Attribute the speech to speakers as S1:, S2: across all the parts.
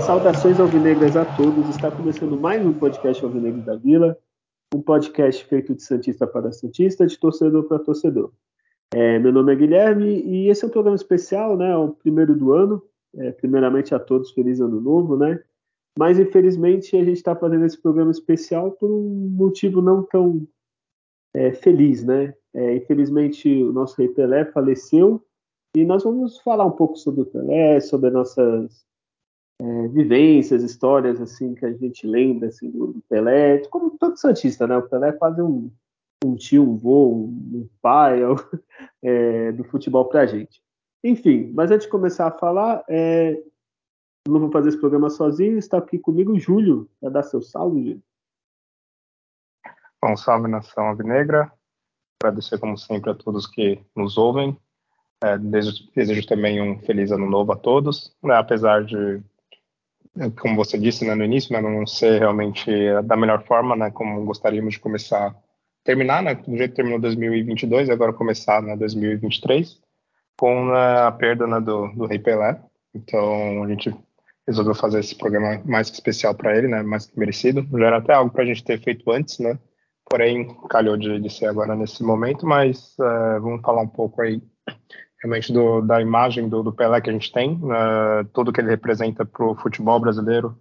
S1: Saudações alvinegras a todos. Está começando mais um podcast Alvinegro da Vila, um podcast feito de Santista para Santista, de torcedor para torcedor. É, meu nome é Guilherme e esse é um programa especial, né? O primeiro do ano. É, primeiramente a todos, feliz ano novo, né? Mas infelizmente a gente está fazendo esse programa especial por um motivo não tão é, feliz, né? É, infelizmente o nosso rei Pelé faleceu e nós vamos falar um pouco sobre o Pelé, sobre nossas é, vivências, histórias assim que a gente lembra assim, do Pelé, como todo santista, né? O Pelé é quase um, um tio, um vô, um, pai é, do futebol para a gente. Enfim, mas antes de começar a falar, é, não vou fazer esse programa sozinho, está aqui comigo o Júlio, para dar seu salve, Júlio.
S2: Bom, salve nação Alvinegra, agradecer como sempre a todos que nos ouvem, é, desejo, desejo, também um feliz ano novo a todos, né, apesar de como você disse né, no início, né, não ser realmente da melhor forma, né, como gostaríamos de começar, terminar, né, do jeito que terminou 2022, e agora começar né, 2023, com né, a perda né, do, do Rei Pelé. Então a gente resolveu fazer esse programa mais especial para ele, né, mais que merecido. Já era até algo para a gente ter feito antes, né, porém calhou de, de ser agora nesse momento, mas uh, vamos falar um pouco aí realmente do, da imagem do, do, Pelé que a gente tem, uh, tudo que ele representa para o futebol brasileiro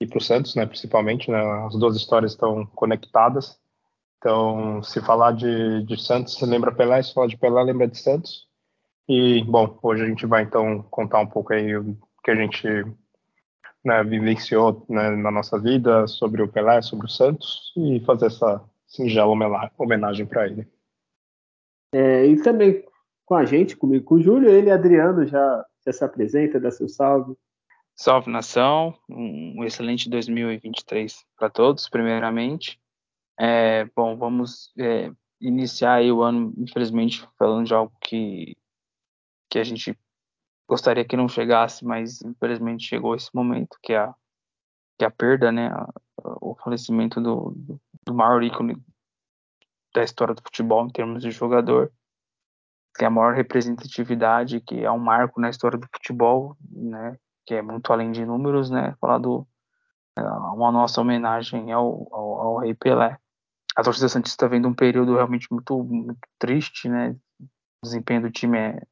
S2: e para o Santos, né, principalmente. Né, as duas histórias estão conectadas. Então, se falar de, de Santos, lembra Pelé, se falar de Pelé, lembra de Santos. E, bom, hoje a gente vai então contar um pouco aí o que a gente né, vivenciou né, na nossa vida sobre o Pelé, sobre o Santos e fazer essa singela homenagem para ele.
S1: É, e também com a gente, comigo, com o Júlio. Ele, Adriano, já, já se apresenta, dá seu salve.
S3: Salve nação, um excelente 2023 para todos, primeiramente. É, bom, vamos é, iniciar o ano, infelizmente, falando de algo que, que a gente gostaria que não chegasse, mas infelizmente chegou esse momento, que é a, que é a perda, né, a, o falecimento do, do, do maior ícone da história do futebol em termos de jogador tem a maior representatividade, que é um marco na história do futebol, né, que é muito além de números, né, falar do é, uma nossa homenagem ao, ao, ao Rei Pelé. A torcida santista vem de um período realmente muito, muito triste, né, o desempenho do time é,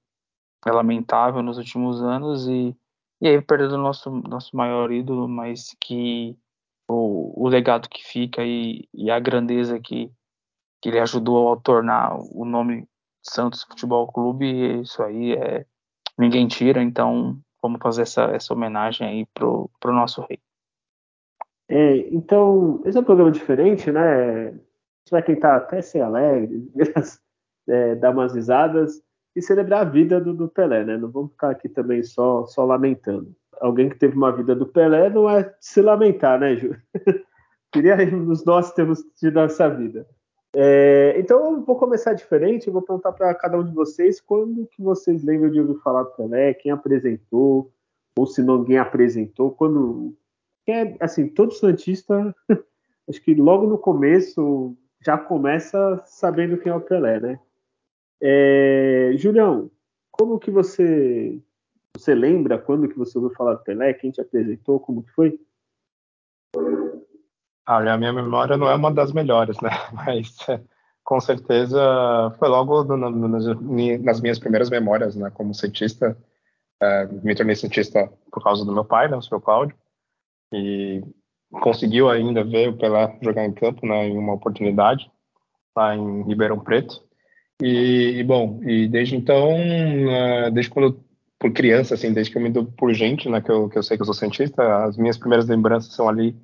S3: é lamentável nos últimos anos e e aí perdendo o nosso nosso maior ídolo, mas que o, o legado que fica e, e a grandeza que, que ele ajudou a tornar o nome Santos Futebol Clube, isso aí é ninguém tira, então vamos fazer essa, essa homenagem aí pro, pro nosso rei.
S1: É, então, esse é um programa diferente, né? Gente vai tentar até ser alegre, é, dar umas risadas e celebrar a vida do, do, Pelé, né? Não vamos ficar aqui também só, só lamentando. Alguém que teve uma vida do Pelé não é se lamentar, né, Ju? Queria nos nós termos tido essa vida. É, então eu vou começar diferente, eu vou perguntar para cada um de vocês quando que vocês lembram de ouvir falar do Pelé, quem apresentou, ou se ninguém apresentou, quando. É, assim, todo Santista, acho que logo no começo já começa sabendo quem é o Pelé, né? É, Julião, como que você. Você lembra quando que você ouviu falar do Pelé? Quem te apresentou? Como que foi?
S2: Olha, a minha memória não é uma das melhores, né? Mas com certeza foi logo no, no, nas minhas primeiras memórias, né? Como cientista, é, me tornei cientista por causa do meu pai, né? O seu Cláudio, e conseguiu ainda ver o Pelé jogar em campo, né? Em uma oportunidade lá em Ribeirão Preto. E, e bom, e desde então, uh, desde quando por criança, assim, desde que eu me dou por gente, né? Que eu, que eu sei que eu sou cientista, as minhas primeiras lembranças são ali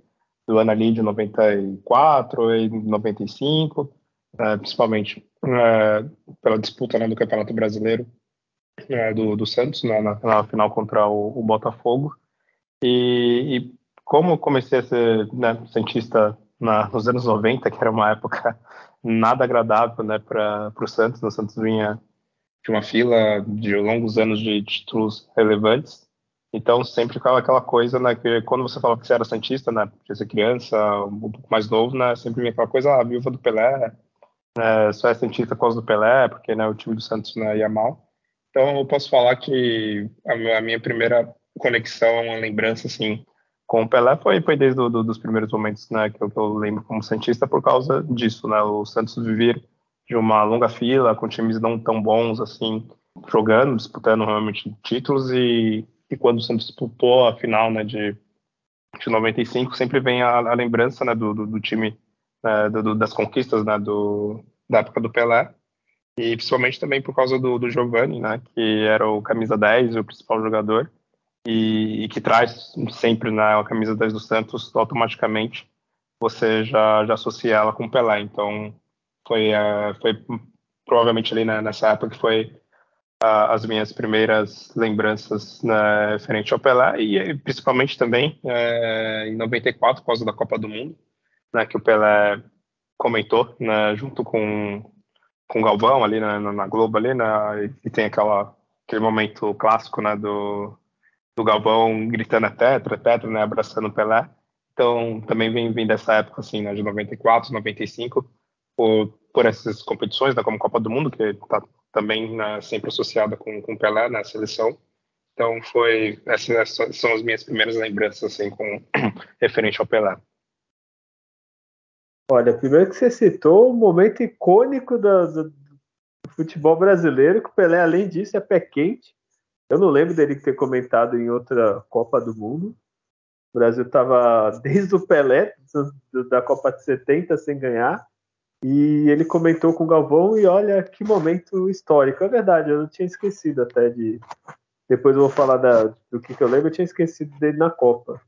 S2: do ano ali de 94 e 95, é, principalmente é, pela disputa né, do Campeonato Brasileiro é, do, do, Santos, né, na, na, final contra o, o Botafogo. E, e, como comecei a ser né, cientista na, nos anos 90, que era uma época nada agradável né, para o Santos, o Santos vinha de uma fila de longos anos de títulos relevantes. Então, sempre ficava aquela coisa, né, que quando você fala que você era Santista, né, porque você criança, um pouco mais novo, né, sempre vinha aquela coisa, ah, a viúva do Pelé, né, só é Santista por causa do Pelé, porque, né, o time do Santos né, ia mal. Então, eu posso falar que a, minha primeira conexão, a lembrança, assim, com o Pelé foi, foi desde do, dos primeiros momentos, né, que eu, que eu, lembro como Santista por causa disso, né, o Santos vivia de uma longa fila, com times não tão bons, assim, jogando, disputando realmente títulos e e quando o Santos disputou a final né, de, de 95, sempre vem a, a lembrança né, do, do, do time, né, do, das conquistas né, do, da época do Pelé, e principalmente também por causa do, do Giovanni, né, que era o camisa 10, o principal jogador, e, e que traz sempre né, a camisa 10 do Santos, automaticamente você já, já associa ela com Pelé. Então, foi, uh, foi provavelmente ali né, nessa época que foi as minhas primeiras lembranças né, referente ao Pelé e principalmente também é, em 94 por causa da Copa do Mundo, né, que o Pelé comentou né, junto com com o Galvão ali na, na Globo ali, né, e tem aquela aquele momento clássico né, do, do Galvão gritando a tetra, tetra, né, abraçando o Pelé. Então também vem, vem dessa época assim, né, de 94, 95, por, por essas competições, né, como Copa do Mundo, que está também né, sempre associada com, com Pelé na seleção. Então foi essas são as minhas primeiras lembranças assim com referente ao Pelé.
S1: Olha, primeiro que você citou o momento icônico do, do, do, futebol brasileiro, que o Pelé, além disso, é pé quente. Eu não lembro dele ter comentado em outra Copa do Mundo. O Brasil estava desde o Pelé, da Copa de 70, sem ganhar. E ele comentou com o Galvão e olha que momento histórico. É verdade, eu não tinha esquecido até de. Depois eu vou falar da, do que, que eu lembro, eu tinha esquecido dele na Copa.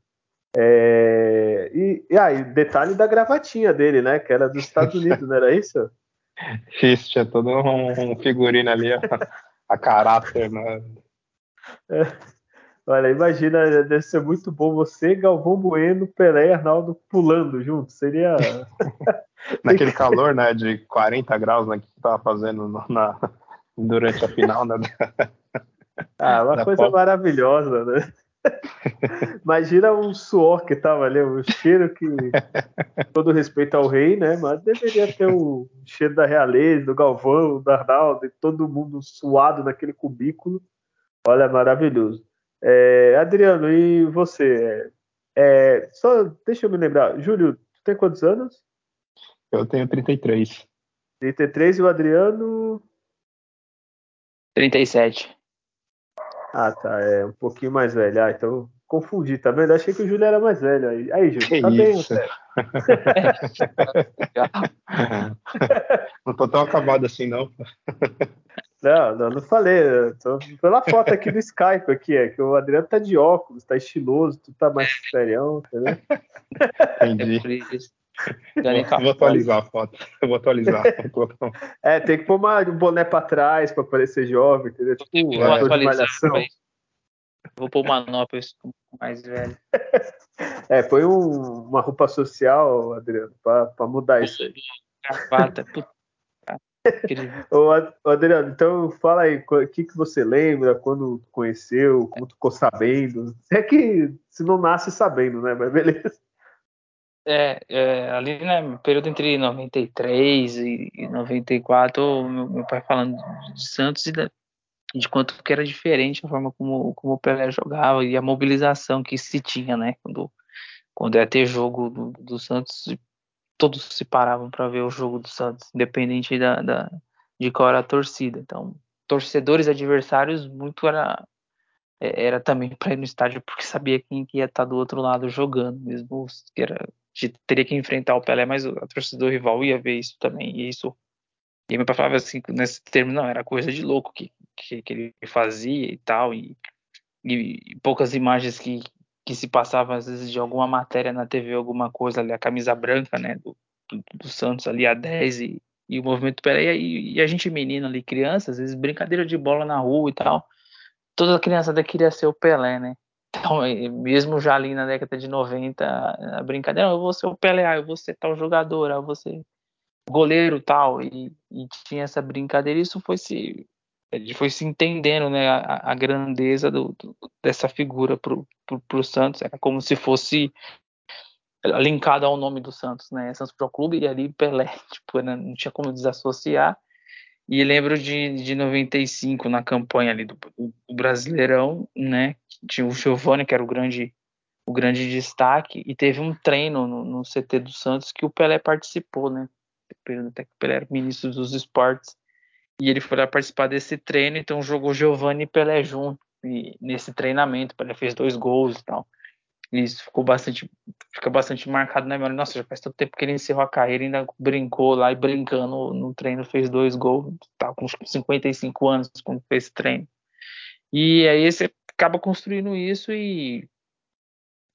S1: É... E, e aí, ah, detalhe da gravatinha dele, né? Que era dos Estados Unidos, não era isso?
S2: Isso, tinha todo um, um figurino ali, a, a caráter, né?
S1: É. Olha, imagina, deve ser muito bom você, Galvão Bueno, Pelé e Arnaldo pulando junto. Seria.
S2: Naquele calor, né, de 40 graus, né, que tava fazendo na, durante a final, né?
S1: Ah, uma coisa Copa. maravilhosa, né? Imagina um suor que tava ali, um cheiro que, todo respeito ao rei, né? Mas deveria ter o cheiro da realeza, do Galvão, do Arnaldo, e todo mundo suado naquele cubículo. Olha, maravilhoso. É, Adriano, e você? É, só deixa eu me lembrar, Júlio, tu tem quantos anos?
S2: Eu tenho 33.
S1: 33 e o Adriano?
S3: 37.
S1: Ah, tá, é um pouquinho mais velho. Ah, então confundi, tá vendo? Achei que o Júlio era mais velho. Aí, aí Júlio, que tá
S2: isso? bem, Não tô tão acabado assim, não.
S1: Não, não, não falei. Tô pela foto aqui do Skype aqui, é que o Adriano tá de óculos, tá estiloso, tu tá mais serião, entendeu?
S2: Entendi. É vou, vou atualizar a foto. Eu vou atualizar.
S1: é, tem que pôr uma, um boné pra trás pra parecer jovem, entendeu? Tipo,
S3: vou atualizar Vou pôr uma nota mais velho.
S1: É, põe um, uma roupa social, Adriano, pra, pra mudar isso aí.
S3: Gravata, puta
S1: Ô, Adriano, então fala aí, o que, que você lembra, quando conheceu, como tu ficou sabendo? É que se não nasce sabendo, né? Mas beleza.
S3: É, é ali, né, no período entre 93 e 94, meu, meu pai falando de Santos e da, de quanto que era diferente a forma como, como o Pelé jogava e a mobilização que se tinha, né, quando, quando ia ter jogo do, do Santos todos se paravam para ver o jogo do Santos, independente da, da, de qual era a torcida. Então, torcedores adversários, muito era é, era também para ir no estádio porque sabia quem ia estar tá do outro lado jogando, mesmo que era teria que enfrentar o Pelé, mas a torcida do rival ia ver isso também, e isso e meu pai falava assim, nesse termo, não, era coisa de louco que, que, que ele fazia e tal, e, e, poucas imagens que, que se passava às vezes de alguma matéria na TV, alguma coisa ali, a camisa branca, né, do, do, do Santos ali a 10 e, e o movimento Pelé, e, e, a gente menina ali, criança, às vezes brincadeira de bola na rua e tal, toda criança queria ser o Pelé, né, então, mesmo já ali na década de 90, a brincadeira, eu vou ser o Pelé, eu vou ser tal jogador, eu vou ser goleiro tal, e, e tinha essa brincadeira, isso foi se ele foi se entendendo, né, a, a grandeza do, do, dessa figura pro, pro Santos. Era como se fosse linkado ao nome do Santos, né? Santos Pro Clube e ali Pelé, tipo, né? não tinha como desassociar. E lembro de, de 95 na campanha ali do, do, Brasileirão, né? Tinha o Giovani, que era o grande o grande destaque, e teve um treino no, no CT do Santos que o Pelé participou, né? Até que o Pelé era ministro dos esportes. E ele foi lá participar desse treino, então jogou Giovani e Pelé junto. E nesse treinamento, Pelé fez dois gols e tal. E isso ficou bastante, fica bastante marcado na memória. Nossa, já faz tanto tempo que ele encerrou a carreira, ainda brincou lá e brincando no treino, fez dois gols, tá com 55 anos quando fez esse treino. E aí você acaba construindo isso e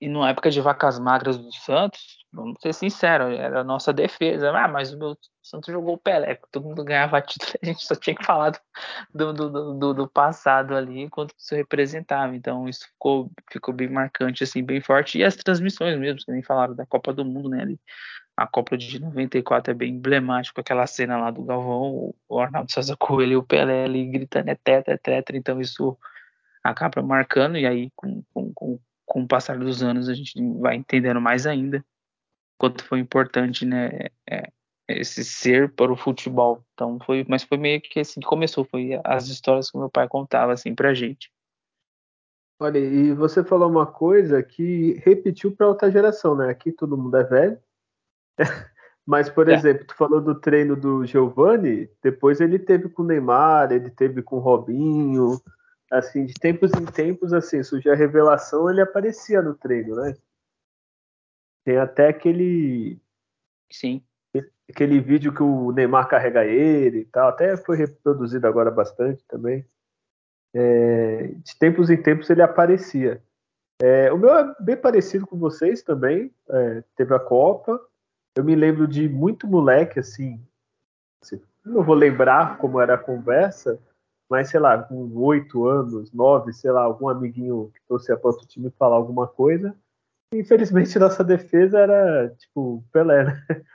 S3: e numa época de vacas magras do Santos, vamos ser sinceros, era a nossa defesa. Ah, mas o meu Santos jogou o Pelé, todo mundo ganhava título, a gente só tinha que falar do, do, do, do passado ali, enquanto isso representava. Então isso ficou, ficou bem marcante, assim, bem forte. E as transmissões mesmo, que nem falaram da Copa do Mundo, né? Ali. A Copa de 94 é bem emblemático, aquela cena lá do Galvão, o Arnaldo César Coelho e o Pelé ali gritando é tetra, é tetra, então isso acaba marcando, e aí com, com, com com o passar dos anos a gente vai entendendo mais ainda quanto foi importante, né, é, esse ser para o futebol. Então foi, mas foi meio que assim que começou, foi as histórias que meu pai contava assim pra gente.
S1: Olha, e você falou uma coisa que repetiu para outra geração, né? Aqui todo mundo é velho. Mas, por é. exemplo, tu falou do treino do Giovani, depois ele teve com o Neymar, ele teve com o Robinho, assim, de tempos em tempos, assim, surgia a revelação, ele aparecia no treino, né? Tem até aquele.
S3: Sim.
S1: Aquele vídeo que o Neymar carrega ele e tal, até foi reproduzido agora bastante também. É, de tempos em tempos ele aparecia. É, o meu é bem parecido com vocês também. É, teve a Copa. Eu me lembro de muito moleque, assim. assim não vou lembrar como era a conversa, mas sei lá, com oito anos, nove, sei lá, algum amiguinho que torcia para outro time falar alguma coisa. Infelizmente, nossa defesa era tipo Pelé, né?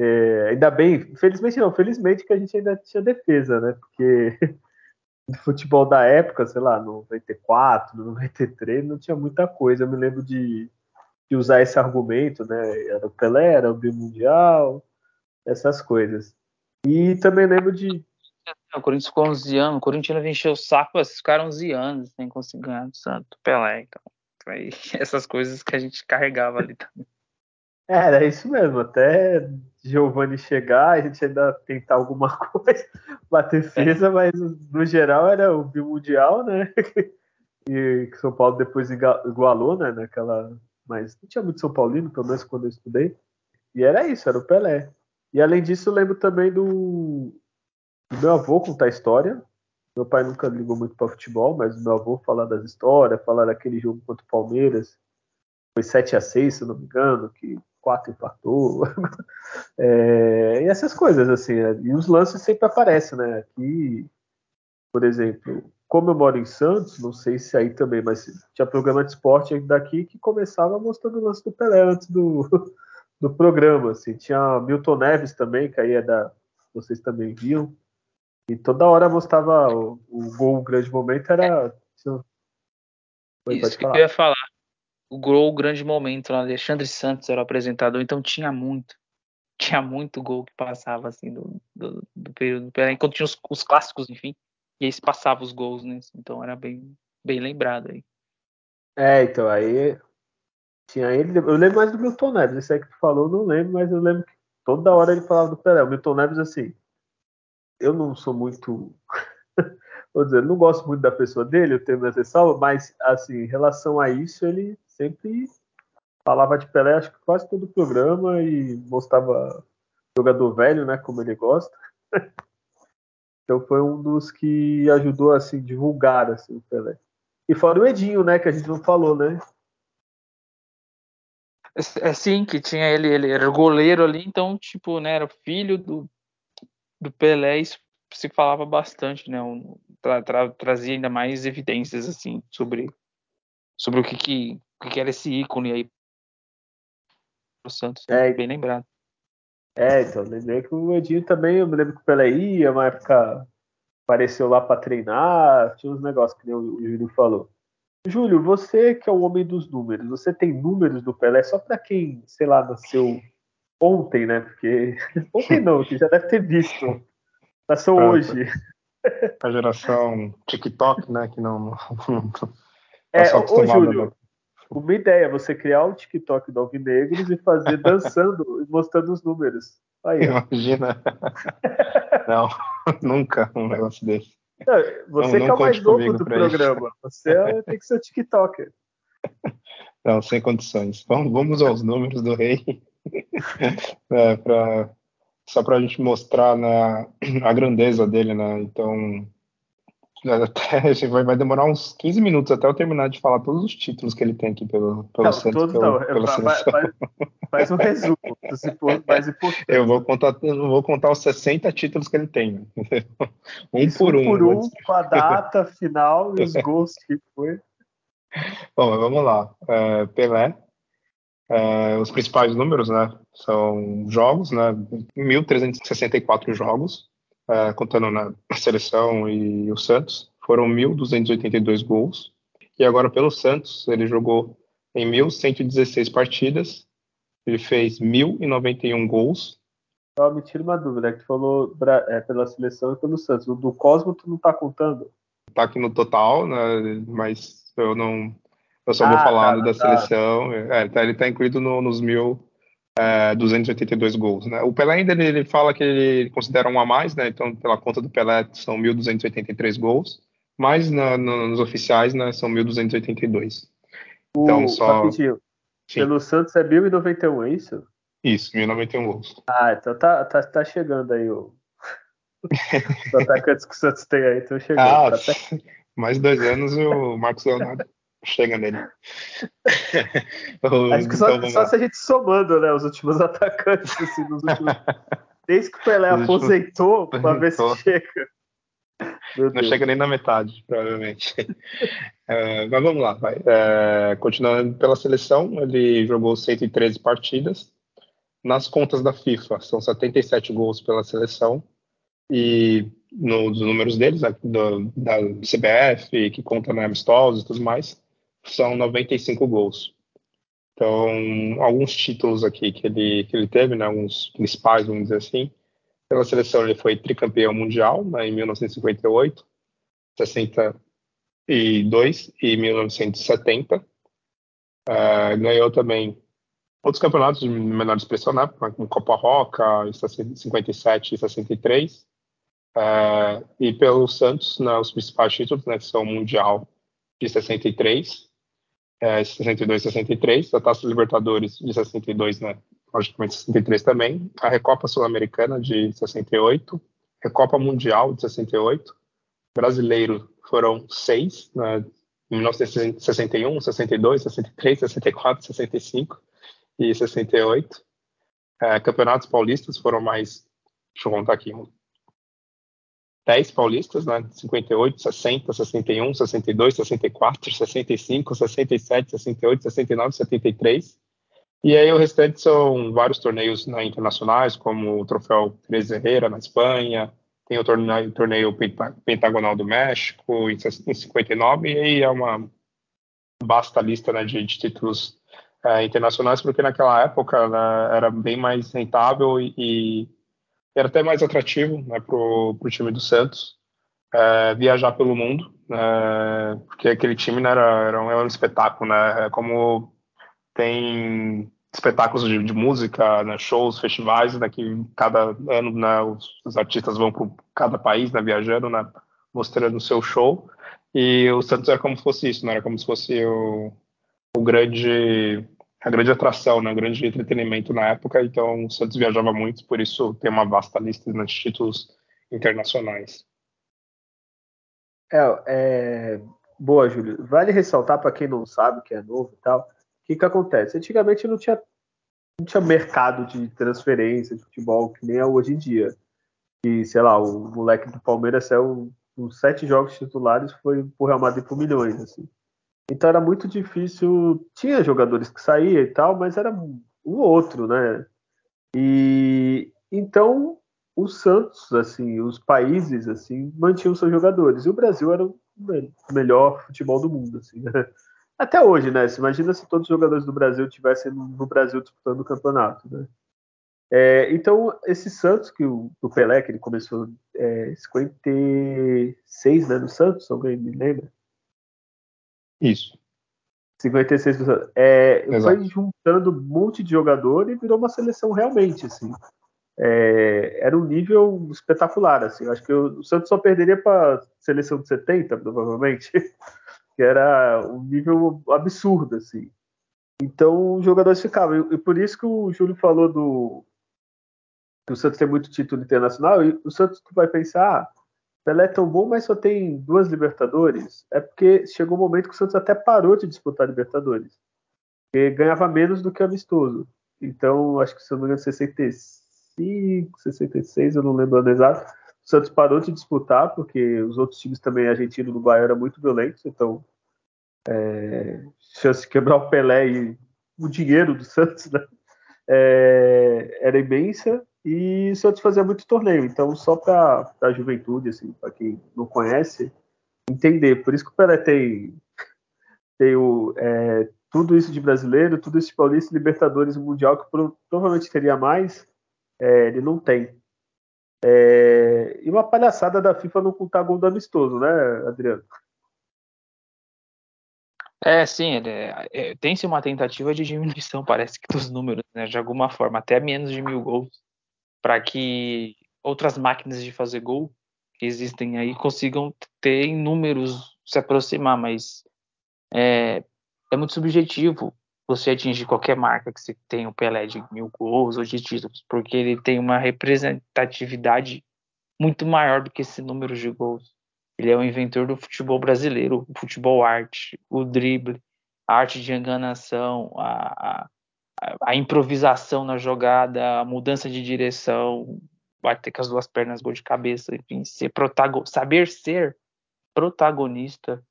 S1: É, ainda bem, felizmente não, felizmente que a gente ainda tinha defesa, né? Porque no futebol da época, sei lá, no 94, no 93, não tinha muita coisa. Eu me lembro de, de usar esse argumento, né? Era o Pelé, era o Bimundial, essas coisas. E também lembro de,
S3: o Corinthians ficou 11 anos, o Corinthians venceu o saco, esses ficaram 11 anos sem conseguir ganhar do Santo Pelé. Então, foi essas coisas que a gente carregava ali também.
S1: Era isso mesmo, até Giovanni chegar, a gente ainda tentar alguma coisa para defesa, é. mas no geral era o bimundial, né? e São Paulo depois igualou, né? Naquela, mas não tinha muito São Paulino, pelo menos quando eu estudei. E era isso, era o Pelé. E além disso, eu lembro também do meu avô contar história. Meu pai nunca ligou muito para futebol, mas meu avô falar das histórias, falar daquele jogo contra o Palmeiras, foi 7 a 6 se não me engano, que 4 empatou. é, e essas coisas, assim. Né? E os lances sempre aparecem, né? Aqui, por exemplo, como eu moro em Santos, não sei se aí também, mas tinha programa de esporte daqui que começava mostrando o lance do Pelé antes do, do programa. Assim. Tinha Milton Neves também, que aí é da. Vocês também viam. E toda hora mostrava o, o gol, o grande momento era.
S3: Foi, Isso que eu ia falar. O gol, o grande momento, Alexandre Santos era o apresentador, então tinha muito. Tinha muito gol que passava assim do, do, do período. Enquanto tinha os, os, clássicos, enfim. E aí se passava os gols, né? Então era bem, bem lembrado aí.
S1: É, então aí tinha ele. Eu lembro mais do Milton Neves. Esse aí que tu falou, não lembro, mas eu lembro que toda hora ele falava do Pelé. O Milton Neves, assim, eu não sou muito. Vou dizer, não gosto muito da pessoa dele, eu tenho minhas ressalvas, mas, assim, em relação a isso, ele sempre falava de Pelé, acho que quase todo o programa e mostrava jogador velho, né, como ele gosta. então foi um dos que ajudou, assim, divulgar, assim, o Pelé. E fora o Edinho, né, que a gente não falou, né?
S3: É, sim, que tinha ele, ele era goleiro ali, então, tipo, né, era filho do do Pelé isso se falava bastante, né? Tra, tra, trazia ainda mais evidências assim sobre sobre o que que, o que, era esse ícone aí o Santos, é, bem lembrado.
S1: É, então, lembrei que o Edinho também, eu me lembro que o Pelé ia, uma época apareceu lá para treinar, tinha uns negócios que nem o Júlio falou. Júlio, você que é o homem dos números, você tem números do Pelé só para quem, sei lá, nasceu ontem, né? Porque ontem não, que já deve ter visto. Nasceu pra, hoje.
S2: A geração TikTok, né? Que não. não,
S1: é, ô, Júlio, né? uma ideia, você criar o TikTok do Alvinegros e fazer dançando e mostrando os números. Aí,
S2: Imagina. não, nunca um negócio desse.
S1: Não, você não, que é o mais novo do programa. Isso. Você é, tem que ser TikToker.
S2: Não, sem condições. Vamos, vamos aos números do rei. é, pra, só para a gente mostrar na, a grandeza dele, né? Então, até, vai, vai demorar uns 15 minutos até eu terminar de falar todos os títulos que ele tem aqui pelo, pelo não. Todos pelo, não, pela
S1: faz, faz, faz, um resumo, for.
S2: Eu vou contar, eu vou contar os 60 títulos que ele tem.
S1: um Isso, por um. Um por um, com a data final e os gols que foi.
S2: Bom, vamos lá. É, Pelé, é, os principais números, né, são jogos, né, 1.364 jogos, é, contando na seleção e o Santos, foram 1.282 gols. E agora pelo Santos, ele jogou em 1.116 partidas, ele fez 1.091 gols.
S1: Só me tira uma dúvida, que tu falou é, pela seleção e pelo Santos. O do Cosmo tu não tá contando?
S2: Tá aqui no total, né, mas eu não eu só ah, vou falar tá, da tá. seleção. É, tá, ele está incluído no, nos mil é, 282 gols. Né? O Pelé ainda ele, ele, fala que ele considera um a mais, né? então pela conta do Pelé são 1.283 gols, mas na, nos oficiais né, são 1.282.
S1: O, então só. Pelo Santos é 1.091, é isso?
S2: Isso, 1.091 gols.
S1: Ah, então tá, tá, tá chegando aí o. Os atacantes que o Santos tem aí, estão chegando. Ah, tá
S2: mais dois anos o Marcos Leonardo chega nele.
S1: Acho que só, então, só se a gente somando, né, os últimos atacantes, assim, últimos... Desde que o Pelé aposentou, últimos... para ver se chega.
S2: Não chega nem na metade, provavelmente. é, mas vamos lá, vai. É, continuando pela seleção, ele jogou 113 partidas. Nas contas da FIFA, são 77 gols pela seleção. E nos números deles, do, da CBF, que conta na amistosos e tudo mais, são 95 gols. Então, alguns títulos aqui que ele, que ele teve, né, alguns principais, vamos dizer assim. Pela seleção, ele foi tricampeão mundial né, em 1958, 62 e 1970. Uh, ganhou também outros campeonatos de menor expressão, né, como Copa Roca, em 57 e 63. Uh, e pelo Santos, né, os principais títulos né, são Mundial de 63, é, 62 63, a Taça Libertadores de 62, né? Logicamente 63 também, a Recopa Sul-Americana de 68, Recopa Mundial de 68, brasileiro foram seis, né? 1961, 62, 63, 64, 65 e 68. É, campeonatos paulistas foram mais, deixa eu contar aqui, 10 paulistas, né? 58, 60, 61, 62, 64, 65, 67, 68, 69, 73. E aí o restante são vários torneios né, internacionais, como o Troféu Teresa Herrera na Espanha, tem o torneio, torneio Pentagonal do México em 59, e aí é uma vasta lista né, de, de títulos é, internacionais, porque naquela época né, era bem mais rentável e, e era até mais atrativo né, para o time do Santos é, viajar pelo mundo, é, porque aquele time né, era, era, um, era um espetáculo, né? É como tem espetáculos de, de música, né, shows, festivais, né, que cada ano né, os, os artistas vão para cada país, né, viajando, né, mostrando o seu show. E o Santos era como se fosse isso, né, era como se fosse o, o grande a grande atração, né, o grande entretenimento na época, então o Santos viajava muito, por isso tem uma vasta lista de títulos internacionais.
S1: É, é... Boa, Júlio. Vale ressaltar para quem não sabe, que é novo e tal, o que, que acontece? Antigamente não tinha, não tinha mercado de transferência de futebol que nem é hoje em dia. E, sei lá, o moleque do Palmeiras saiu uns sete jogos titulares, foi por Real Madrid por milhões, assim. Então era muito difícil. Tinha jogadores que saíam e tal, mas era um outro, né? E então o Santos, assim, os países, assim, mantinham seus jogadores. E o Brasil era o melhor futebol do mundo, assim. Até hoje, né? Imagina se todos os jogadores do Brasil tivessem no Brasil disputando o campeonato, né? É, então, esse Santos, que o, Pelé, que ele começou é, 56, né, no Santos, alguém me lembra?
S2: Isso.
S1: 56 é, foi juntando um monte de jogador e virou uma seleção realmente, assim é, era um nível espetacular. Assim. Eu acho que o, Santos só perderia para seleção de 70, provavelmente, que era um nível absurdo. Assim. Então os jogadores ficavam. E por isso que o Júlio falou do que o Santos tem muito título internacional, e o Santos vai pensar, ah, Pelé é tão bom, mas só tem duas Libertadores. É porque chegou um momento que o Santos até parou de disputar Libertadores. Porque ganhava menos do que amistoso. Então, acho que se eu não me engano, 66 65, 66, eu não lembro exato. O Santos parou de disputar, porque os outros times também, argentino e uruguaio, eram muito violentos, então é, chance de quebrar o Pelé e o dinheiro do Santos né, é, era imensa e fazia muito torneio, então só para a juventude, assim, para quem não conhece, entender. Por isso que o Pelé tem, tem o, é, tudo isso de brasileiro, tudo isso de paulista, Libertadores Mundial, que provavelmente teria mais, é, ele não tem. É, e uma palhaçada da FIFA não contar gol do amistoso, né, Adriano?
S3: É, sim, é, é, tem-se uma tentativa de diminuição, parece que dos números, né, de alguma forma, até menos de mil gols, para que outras máquinas de fazer gol que existem aí consigam ter em números se aproximar, mas é, é muito subjetivo você atingir qualquer marca que você tenha o Pelé de mil gols ou de títulos, porque ele tem uma representatividade muito maior do que esse número de gols. Ele é o inventor do futebol brasileiro, o futebol arte, o drible, a arte de enganação, a, a, a improvisação na jogada, a mudança de direção, bater com as duas pernas, gol de cabeça, enfim, ser protagon, saber ser protagonista.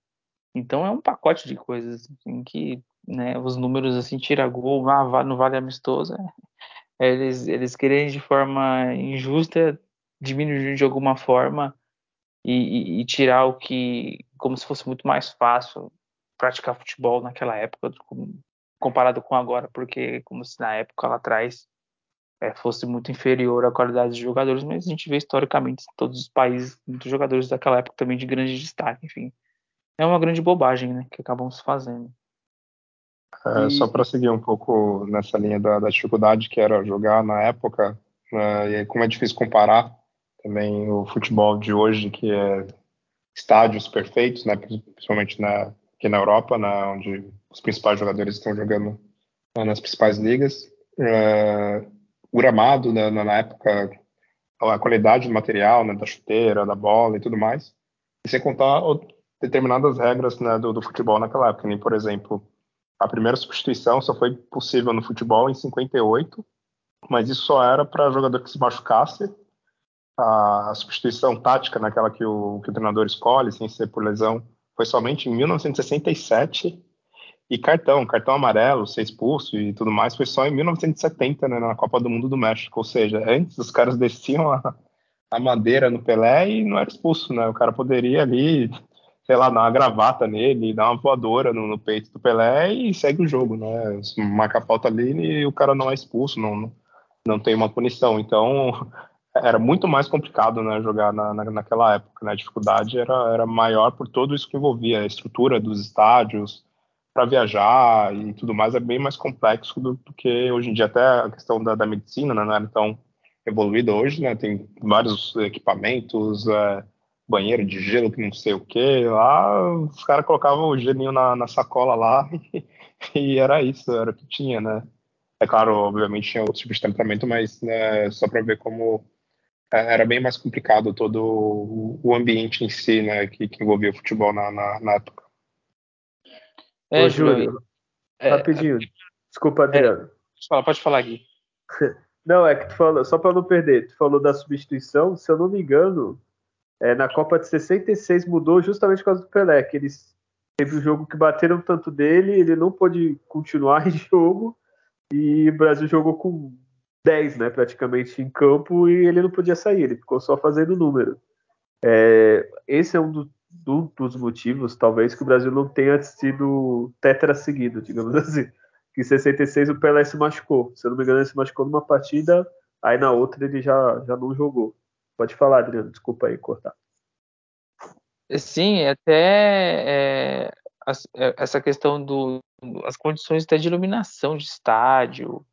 S3: Então é um pacote de coisas assim, que né, os números assim, tira gol, ah, não vale amistoso, é, eles, eles querem de forma injusta diminuir de alguma forma e, e, e, tirar o que, como se fosse muito mais fácil praticar futebol naquela época comparado com agora, porque como se na época lá atrás é, fosse muito inferior a qualidade dos jogadores, mas a gente vê historicamente em todos os países muitos jogadores daquela época também de grande destaque, enfim. É uma grande bobagem, né, que acabam se fazendo.
S2: É, Só para seguir um pouco nessa linha da, da, dificuldade que era jogar na época, né, e como é difícil comparar também o futebol de hoje, que é estádios perfeitos, né, principalmente na, aqui na Europa, né, onde os principais jogadores estão jogando nas principais ligas. É, o gramado, né, na época, a qualidade do material, né, da chuteira, da bola e tudo mais. E sem contar determinadas regras né, do, do futebol naquela época, nem, por exemplo, a primeira substituição só foi possível no futebol em 58, mas isso só era para jogador que se machucasse. A substituição tática, naquela que o, que o treinador escolhe, sem ser por lesão, foi somente em 1967. E cartão, cartão amarelo, ser expulso e tudo mais, foi só em 1970, né, na Copa do Mundo do México. Ou seja, antes os caras desciam a, a madeira no Pelé e não era expulso, né? O cara poderia ali sei lá, dar uma gravata nele, dar uma voadora no, no, peito do Pelé e segue o jogo, né? Marca a falta ali e o cara não é expulso, não, não tem uma punição. Então, era muito mais complicado, né, jogar na, na, naquela época, né? A dificuldade era, era maior por tudo isso que envolvia, a estrutura dos estádios, para viajar e tudo mais, é bem mais complexo do, do, que hoje em dia, até a questão da, da medicina, né, não era tão evoluída hoje, né? Tem vários equipamentos, é, banheiro de gelo que não sei o que lá, os caras colocavam o gelinho na, na sacola lá e, e, era isso, era o que tinha, né? É claro, obviamente tinha outros tipos de tratamento, mas né, só para ver como é, era bem mais complicado todo o ambiente em si, né, que, que envolvia o futebol na, na, na época.
S1: É, Ô, Júlio, é, rapidinho, desculpa, Adriano. É,
S3: pode falar, pode falar aqui.
S1: Não, é que tu falou, só para não perder, tu falou da substituição, se eu não me engano, é, na Copa de 66 mudou justamente por causa do Pelé, que eles teve um jogo que bateram tanto dele, ele não pôde continuar em jogo e o Brasil jogou com 10, né, praticamente em campo e ele não podia sair, ele ficou só fazendo número. É, esse é um, do, um, dos motivos, talvez, que o Brasil não tenha sido tetra seguido, digamos assim. Que em 66 o Pelé se machucou. Se eu não me engano, ele se machucou numa partida, aí na outra ele já, já não jogou. Pode falar, Adriano, desculpa aí cortar.
S3: Sim, até é, essa questão do as condições até de iluminação de estádio,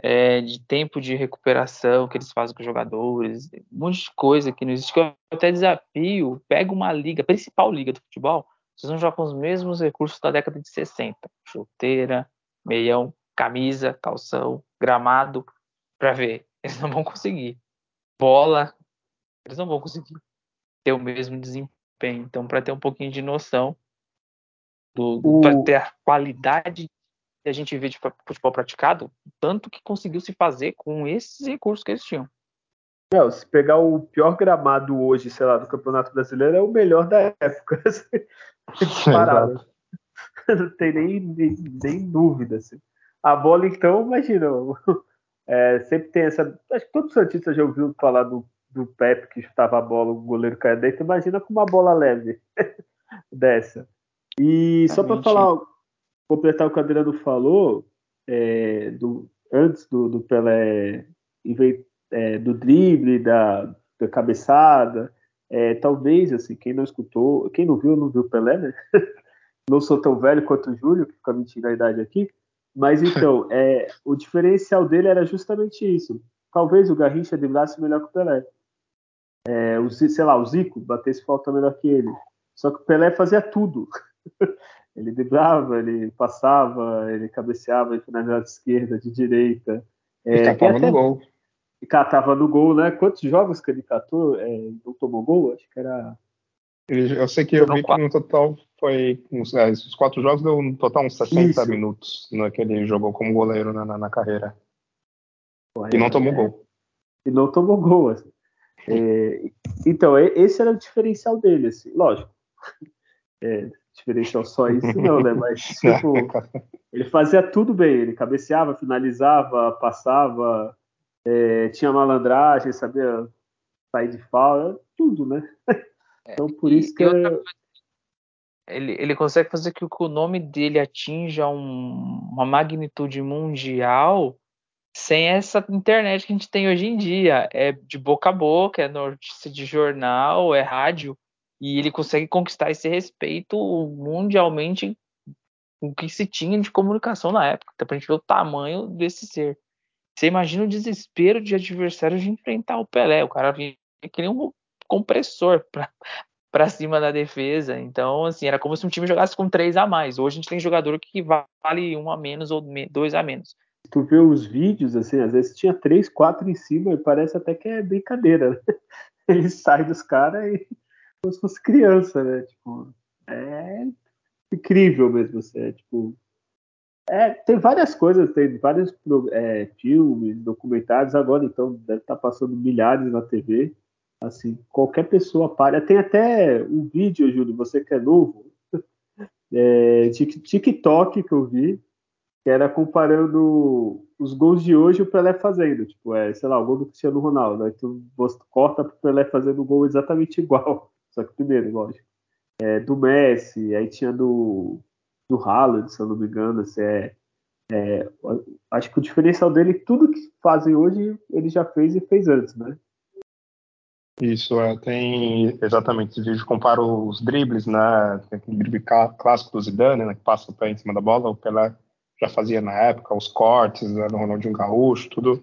S3: é, de tempo de recuperação que eles fazem com os jogadores, um monte de coisa que não existe. Eu até desafio, pega uma liga, principal liga do futebol, vocês vão jogar com os mesmos recursos da década de 60. Chuteira, meião, camisa, calção, gramado, para ver. Eles não vão conseguir. Bola, eles não vão conseguir ter o mesmo desempenho. Então, para ter um pouquinho de noção do, o... para ter a qualidade que a gente vê de futebol praticado, tanto que conseguiu se fazer com esses recursos que eles tinham.
S1: Não, se pegar o pior gramado hoje, sei lá, do Campeonato Brasileiro, é o melhor da época. Parado. Não tem nem, nem, nem dúvida. Assim. A bola, então, imagina. É, sempre tem essa. Acho que todo Santista já ouviu falar do, do Pepe que chutava a bola, o goleiro caia dentro. Imagina com uma bola leve dessa. E só para falar, completar o que o Adriano falou, é, do, antes do, do Pelé é, do drible, da, da cabeçada, é, talvez, assim, quem não escutou, quem não viu, não viu Pelé, né? não sou tão velho quanto o Júlio, que fica mentindo a idade aqui, mas então, é, o diferencial dele era justamente isso. Talvez o Garrincha driblasse melhor que o Pelé. É, o, sei lá, o Zico batesse falta melhor que ele. Só que o Pelé fazia tudo. Ele driblava, ele passava, ele cabeceava, ele finalizava de esquerda, de direita.
S2: É, e catava até... no gol.
S1: E catava no gol, né? Quantos jogos que ele catou? É, não tomou gol? Acho que era.
S2: Ele, eu sei que eu vi que no total foi. Uns, é, os quatro jogos deu no total uns 60 Isso. minutos no que ele jogou como goleiro na, na, na carreira. E não tomou é... gol.
S1: E não tomou gol. Assim. É, então, esse era o diferencial dele, assim, lógico. É, diferencial só isso, não, né? Mas, tipo, ele fazia tudo bem. Ele cabeceava, finalizava, passava, é, tinha malandragem, sabia sair de falta, tudo, né? Então, por isso que.
S3: Ele, ele consegue fazer que o nome dele atinja um, uma magnitude mundial sem essa internet que a gente tem hoje em dia. É de boca a boca, é notícia de jornal, é rádio. E ele consegue conquistar esse respeito mundialmente com o que se tinha de comunicação na época. Então, pra gente ver o tamanho desse ser. Você imagina o desespero de adversários de enfrentar o Pelé. O cara vinha que nem um compressor para cima da defesa. Então, assim, era como se um time jogasse com três a mais. Hoje a gente tem jogador que vale um a menos ou dois a menos.
S1: Tu vê os vídeos, assim, às vezes tinha três, quatro em cima e parece até que é brincadeira. Né? Ele sai dos caras e como se fosse criança, né? Tipo, é incrível mesmo, assim, é, tipo, é, tem várias coisas, tem vários é, filmes, documentários agora, então deve estar tá passando milhares na TV. Assim, qualquer pessoa para. Tem até um vídeo, Júlio, você que é novo, é, TikTok que eu vi, que era comparando os gols de hoje e o Pelé fazendo. Tipo, é, sei lá, o gol do Cristiano Ronaldo. Aí tu corta pro Pelé fazendo o gol exatamente igual. Só que primeiro, lógico. É, do Messi, aí tinha do, do Haaland, se eu não me engano. Assim, é, é, acho que o diferencial dele, tudo que fazem hoje, ele já fez e fez antes, né?
S2: Isso, é, tem exatamente esse vídeo compara os dribles, né? Tem aquele drible clássico do Zidane, né, que passa o pé em cima da bola, o Pelé já fazia na época, os cortes né, no Ronaldinho Gaúcho, tudo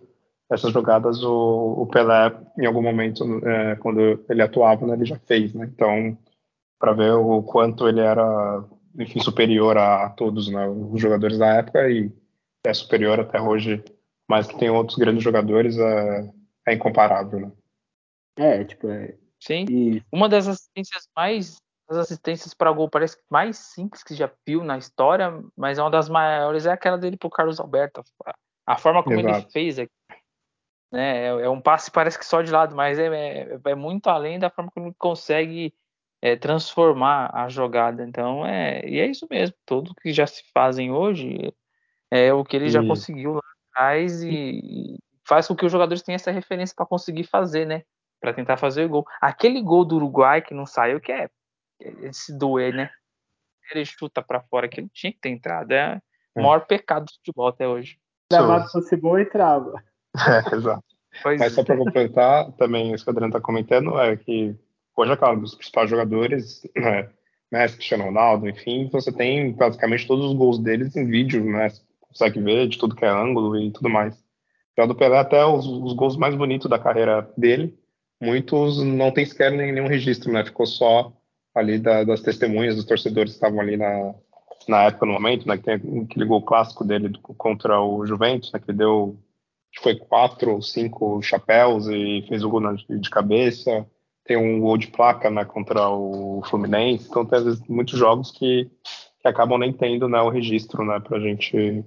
S2: essas jogadas o, o Pelé, em algum momento, é, quando ele atuava, né, ele já fez, né? Então, para ver o quanto ele era, enfim, superior a, a todos né, os jogadores da época e é superior até hoje, mas que tem outros grandes jogadores, é, é incomparável, né?
S1: É, tipo, é...
S3: Sim. E... Uma das assistências mais as assistências para gol parece mais simples que já viu na história, mas é uma das maiores é aquela dele pro Carlos Alberto. A forma como Exato. ele fez né? É, é, um passe parece que só de lado, mas é, é, é muito além da forma como ele consegue é, transformar a jogada. Então é e é isso mesmo. Tudo que já se fazem hoje é o que ele e... já conseguiu lá atrás e, e faz com que os jogadores tenham essa referência para conseguir fazer, né? Para tentar fazer o gol. Aquele gol do Uruguai que não saiu, que é esse doer, né? Ele chuta para fora que ele tinha que ter entrado. É o é. maior pecado do futebol até hoje.
S1: Se o fosse bom, entrava.
S2: É, exato. Pois Mas só para é. completar, também isso que o Adriano está comentando é que hoje, é claro, dos principais jogadores, né, Messi, Cristiano Ronaldo, enfim, você tem praticamente todos os gols deles em vídeo, né? Você consegue ver de tudo que é ângulo e tudo mais. Já do Pelé, até os, os gols mais bonitos da carreira dele, muitos não tem sequer nenhum registro, né? Ficou só ali da, das testemunhas dos torcedores que estavam ali na, na época, no momento, né? Que tem aquele gol clássico dele contra o Juventus, né? Que deu, foi quatro ou cinco chapéus e fez o gol de cabeça tem um gol de placa né, contra o Fluminense, então tem às vezes muitos jogos que, que acabam nem tendo né, o registro né, para a gente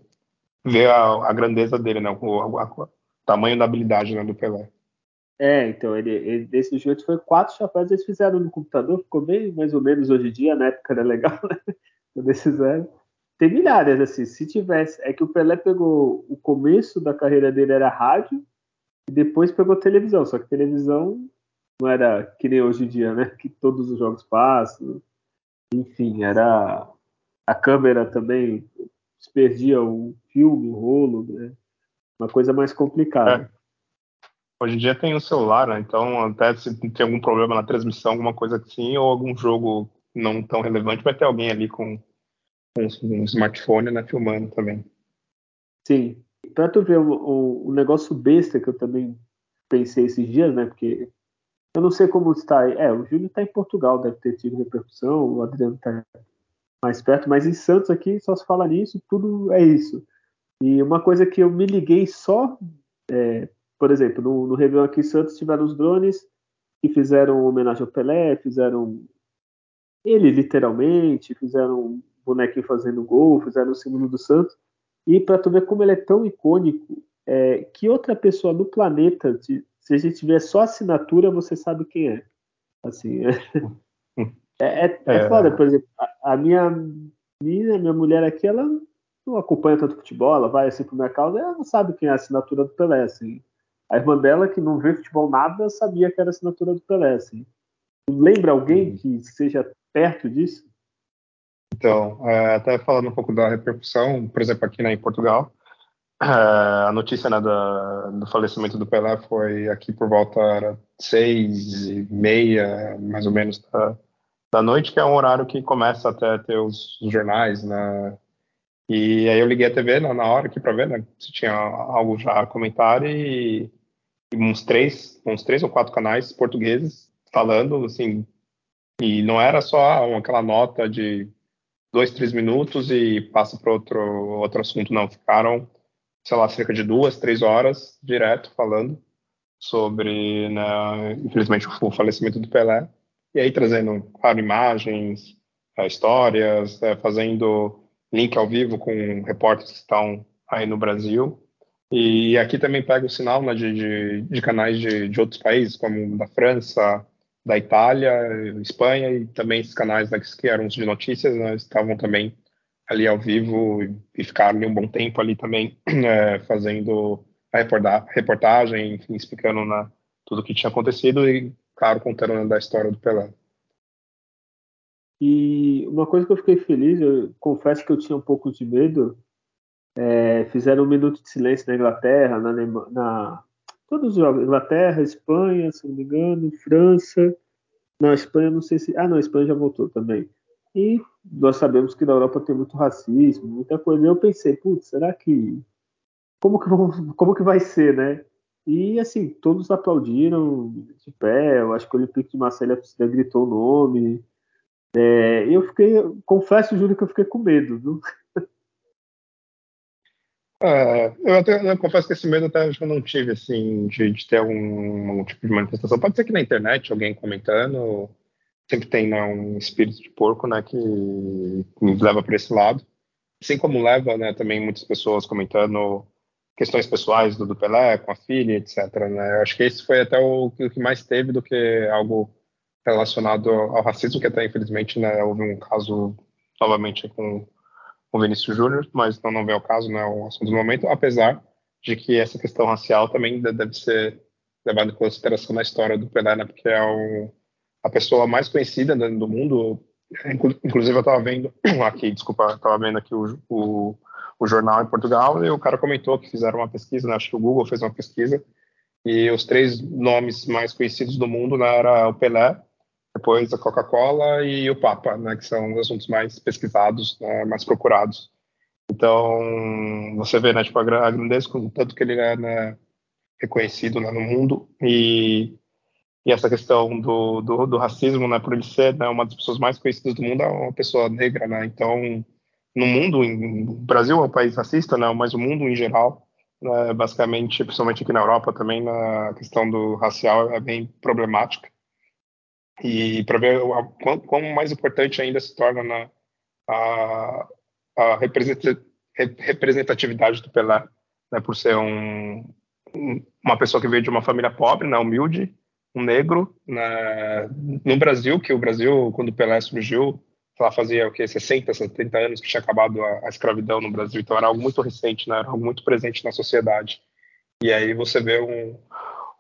S2: ver a, a, grandeza dele, né, o, a, o, tamanho da habilidade né, do Pelé.
S1: É, então, ele, ele desse jeito foi quatro chapéus, eles fizeram no computador, ficou bem mais ou menos hoje em dia, na época era legal, né? Quando eles fizeram. Tem milhares, assim, se tivesse. É que o Pelé pegou. O começo da carreira dele era rádio, e depois pegou televisão, só que televisão não era que nem hoje em dia, né? Que todos os jogos passam. Enfim, era a câmera também perdia o filme, o rolo, né? Uma coisa mais complicada. É.
S2: Hoje em dia tem o celular, né? Então até se tem algum problema na transmissão, alguma coisa assim, ou algum jogo não tão relevante, vai ter alguém ali com, com um smartphone, né, filmando também.
S1: Sim. Para tu ver o, o, negócio besta que eu também pensei esses dias, né? Porque eu não sei como está. É, o Júnior está em Portugal, deve ter tido repercussão, o Adriano está mais perto, mas em Santos aqui só se fala nisso, tudo é isso. E uma coisa que eu me liguei só, é, por exemplo, no, no Réveillon aqui em Santos tiveram os drones que fizeram homenagem ao Pelé, fizeram ele literalmente, fizeram um bonequinho fazendo gol, fizeram o símbolo do Santos. E para tu ver como ele é tão icônico, é, que outra pessoa no planeta se a gente tiver só assinatura, você sabe quem é. Assim, é, é, é, é foda, por exemplo, a, a, minha minha, minha mulher aqui, ela não acompanha tanto futebol, ela vai assim pro mercado, ela não sabe quem é a assinatura do Pelé, assim. A irmã dela, que não vê futebol nada, sabia que era a assinatura do Pelé, assim. Lembra alguém que seja perto disso?
S2: Então, é, até falando um pouco da repercussão, por exemplo, aqui né, em Portugal, Uh, a notícia né, da, do falecimento do Pelé foi aqui por volta seis e meia, mais ou menos, da, da noite, que é um horário que começa até ter os, jornais, né? E aí eu liguei a TV na, na hora aqui para ver né, se tinha algo já a comentar e, e, uns três, uns três ou quatro canais portugueses falando, assim, e não era só aquela nota de dois, três minutos e passa para outro outro assunto, não, ficaram sei lá, cerca de duas, três horas direto falando sobre, né, infelizmente, o falecimento do Pelé. E aí trazendo, claro, imagens, eh, histórias, é, fazendo link ao vivo com repórteres que estão aí no Brasil. E aqui também pega o sinal né, de, de, de, canais de, de, outros países, como da França, da Itália, Espanha, e também esses canais né, que eram de notícias né, estavam também ali ao vivo e ficaram um bom tempo ali também é, fazendo a reportagem, enfim, explicando na, tudo o que tinha acontecido e, claro, contando da história do Pelé.
S1: E uma coisa que eu fiquei feliz, eu confesso que eu tinha um pouco de medo, é, fizeram um minuto de silêncio na Inglaterra, na, na todos os jogos, Inglaterra, Espanha, se não me engano, França, não, Espanha não sei se, ah não, Espanha já voltou também. E nós sabemos que na Europa tem muito racismo, muita coisa. E eu pensei, putz, será que. Como que, como que vai ser, né? E assim, todos aplaudiram de pé. Eu acho que o Olympique de Marseille gritou o nome. É, eu fiquei, confesso, Júlio, que eu fiquei com medo, viu?
S2: É, eu até eu confesso que esse medo até eu não tive, assim, de, de ter algum, algum, tipo de manifestação. Pode ser que na internet alguém comentando, sempre tem né, um espírito de porco, né, que nos leva para esse lado. Assim como leva, né, também muitas pessoas comentando questões pessoais do, do Pelé com a filha, etc. Né? Eu acho que esse foi até o, o, que mais teve do que algo relacionado ao racismo, que até infelizmente né, houve um caso novamente com o Vinícius Júnior, mas não, não vem ao caso, né, o assunto do momento, apesar de que essa questão racial também deve ser levada em consideração na história do Pelé, né? Porque é um, a pessoa mais conhecida né, do mundo. Inclusive, eu estava vendo aqui, desculpa, estava vendo aqui o, o, o, jornal em Portugal e o cara comentou que fizeram uma pesquisa, né, acho que o Google fez uma pesquisa, e os três nomes mais conhecidos do mundo né, era o Pelé, depois a Coca-Cola e o Papa, né, que são os assuntos mais pesquisados, né, mais procurados. Então, você vê, né, tipo, a grandeza, tanto que ele é né, reconhecido né, no mundo, e, e essa questão do, do, do, racismo, né, por ele ser né, uma das pessoas mais conhecidas do mundo, é uma pessoa negra, né, então, no mundo, em, o Brasil é um país racista, né, mas o mundo em geral, né, basicamente, principalmente aqui na Europa também, na questão do racial é bem problemática, e para ver o quão, mais importante ainda se torna na, a, a representatividade do Pelé, né, por ser um, uma pessoa que veio de uma família pobre, né, humilde, um negro, né, no Brasil, que o Brasil, quando o Pelé surgiu, ela fazia o que 60, 70 anos que tinha acabado a, a, escravidão no Brasil, então era algo muito recente, né, era algo muito presente na sociedade. E aí você vê um,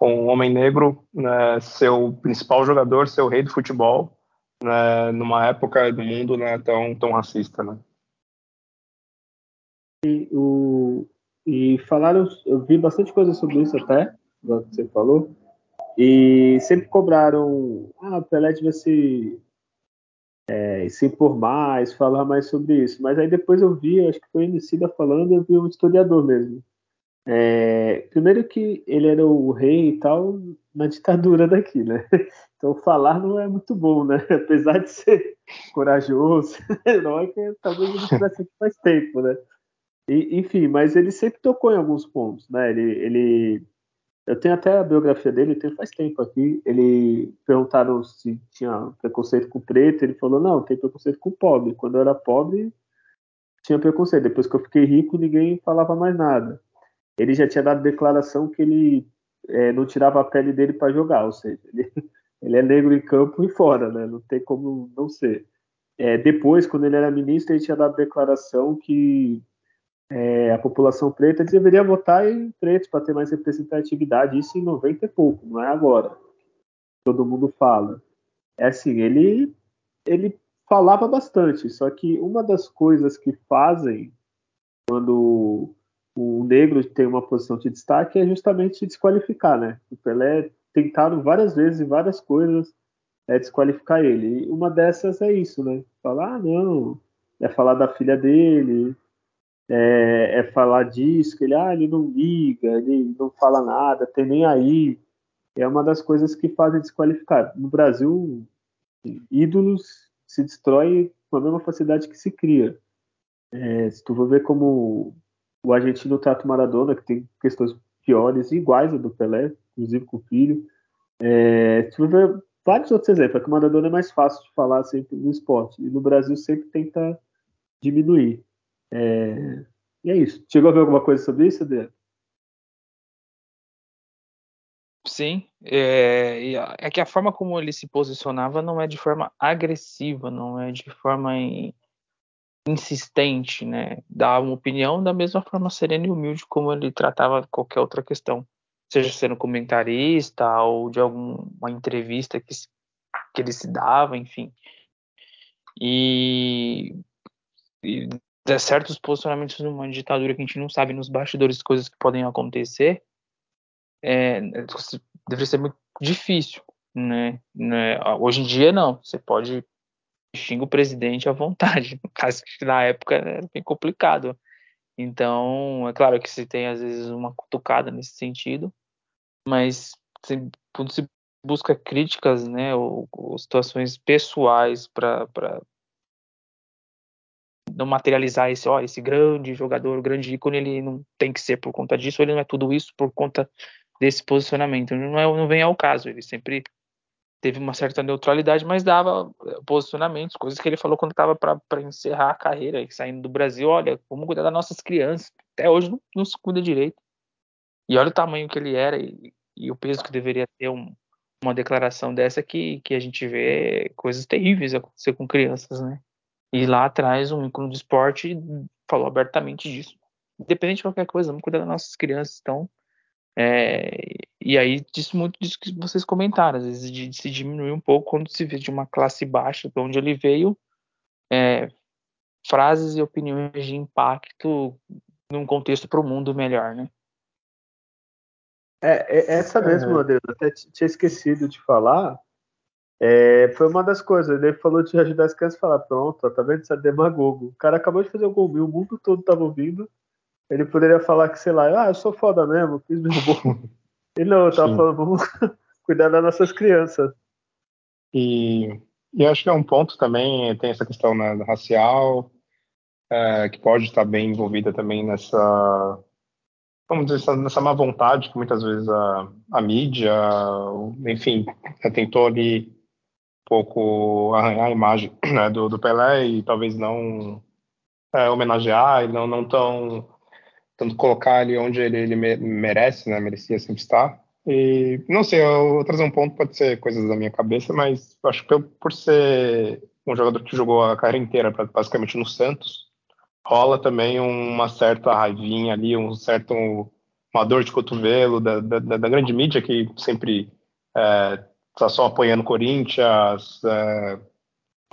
S2: um homem negro né, ser o principal jogador, ser o rei do futebol, né, numa época do mundo né, tão, tão racista. Né?
S1: E, o, e falaram, eu vi bastante coisa sobre isso até, do que você falou, e sempre cobraram, ah, o Pelé devia se, é, se impor mais, falar mais sobre isso. Mas aí depois eu vi, acho que foi Emicida falando, eu vi um historiador mesmo, é, primeiro que ele era o rei e tal na ditadura daqui, né? Então falar não é muito bom, né? Apesar de ser corajoso, heróico, talvez ele tivesse aqui faz tempo, né? E, enfim, mas ele sempre tocou em alguns pontos, né? Ele, ele, eu tenho até a biografia dele, tem faz tempo aqui. Ele perguntaram se tinha preconceito com preto, ele falou não, tem preconceito com pobre. Quando eu era pobre tinha preconceito. Depois que eu fiquei rico, ninguém falava mais nada ele já tinha dado declaração que ele é, não tirava a pele dele para jogar, ou seja, ele, ele, é negro em campo e fora, né? Não tem como não ser. É, depois, quando ele era ministro, ele tinha dado declaração que é, a população preta deveria votar em pretos para ter mais representatividade, isso em 90 e pouco, não é agora. Todo mundo fala. É assim, ele, ele falava bastante, só que uma das coisas que fazem quando o negro tem uma posição de destaque é justamente desqualificar, né? O Pelé tentaram várias vezes várias coisas é desqualificar ele. E uma dessas é isso, né? Falar, ah, não, é falar da filha dele, é, é, falar disso, que ele, ah, ele não liga, ele não fala nada, tem nem aí. É uma das coisas que fazem desqualificar. No Brasil, ídolos se destrói com a mesma facilidade que se cria. É, se tu for ver como o argentino trata o Maradona, que tem questões piores, iguais a do Pelé, inclusive com o filho. É, vários outros exemplos, é que o Maradona é mais fácil de falar sempre no esporte, e no Brasil sempre tenta diminuir. É, e é isso. Chegou a ver alguma coisa sobre isso, Adriano?
S3: Sim, é, é, que a forma como ele se posicionava não é de forma agressiva, não é de forma em, insistente, né? Dar uma opinião da mesma forma serena e humilde como ele tratava qualquer outra questão, seja sendo comentarista ou de alguma entrevista que, que ele se dava, enfim. E, e certos posicionamentos numa ditadura que a gente não sabe nos bastidores coisas que podem acontecer, é, deveria ser muito difícil, né? né? Hoje em dia não, você pode xinga o presidente à vontade. No caso que na época era bem complicado. Então, é claro que se tem às vezes uma cutucada nesse sentido, mas se, quando se busca críticas, né, ou, ou situações pessoais para não materializar esse, ó, esse grande jogador, grande ícone, ele não tem que ser por conta disso, ele não é tudo isso por conta desse posicionamento. Não, é, não vem ao caso, ele sempre teve uma certa neutralidade, mas dava eh, posicionamentos, coisas que ele falou quando estava para encerrar a carreira, saindo do Brasil, olha, vamos cuidar das nossas crianças. Até hoje não, não, se cuida direito. E olha o tamanho que ele era e, e o peso que deveria ter um, uma declaração dessa que, que a gente vê coisas terríveis acontecer com crianças, né? E lá atrás um ícone do esporte falou abertamente disso. independente de qualquer coisa, vamos cuidar das nossas crianças. Então, é, e aí diz muito disso que vocês comentaram, às vezes de, de, se diminuir um pouco quando se vê de uma classe baixa, de onde ele veio, é, frases e opiniões de impacto num contexto para o mundo melhor, né?
S1: É, é essa mesmo, Adriano, até tinha esquecido de falar. É, foi uma das coisas. Ele falou de ajudar as crianças a falar: pronto, tá vendo? Isso é demagogo. O cara acabou de fazer o gol o mundo todo tava ouvindo. Ele poderia falar que, sei lá, ah, eu sou foda mesmo, fiz meu gol. Ele não, eu tava Sim. falando, vamos cuidar das nossas crianças.
S2: E, e acho que é um ponto também, tem essa questão né, racial, é, que pode estar bem envolvida também nessa, vamos dizer, nessa má vontade que muitas vezes a, a mídia, enfim, tentou ali um pouco arranhar a imagem né, do, do Pelé e talvez não é, homenagear e não, não tão tanto colocar ele onde ele, ele merece, né, merecia sempre estar. E não sei, eu vou trazer um ponto, pode ser coisas da minha cabeça, mas acho que por ser um jogador que jogou a carreira inteira basicamente no Santos, rola também uma certa raivinha ali, um certo uma dor de cotovelo da, da, da grande mídia que sempre está é, só apoiando Corinthians, é,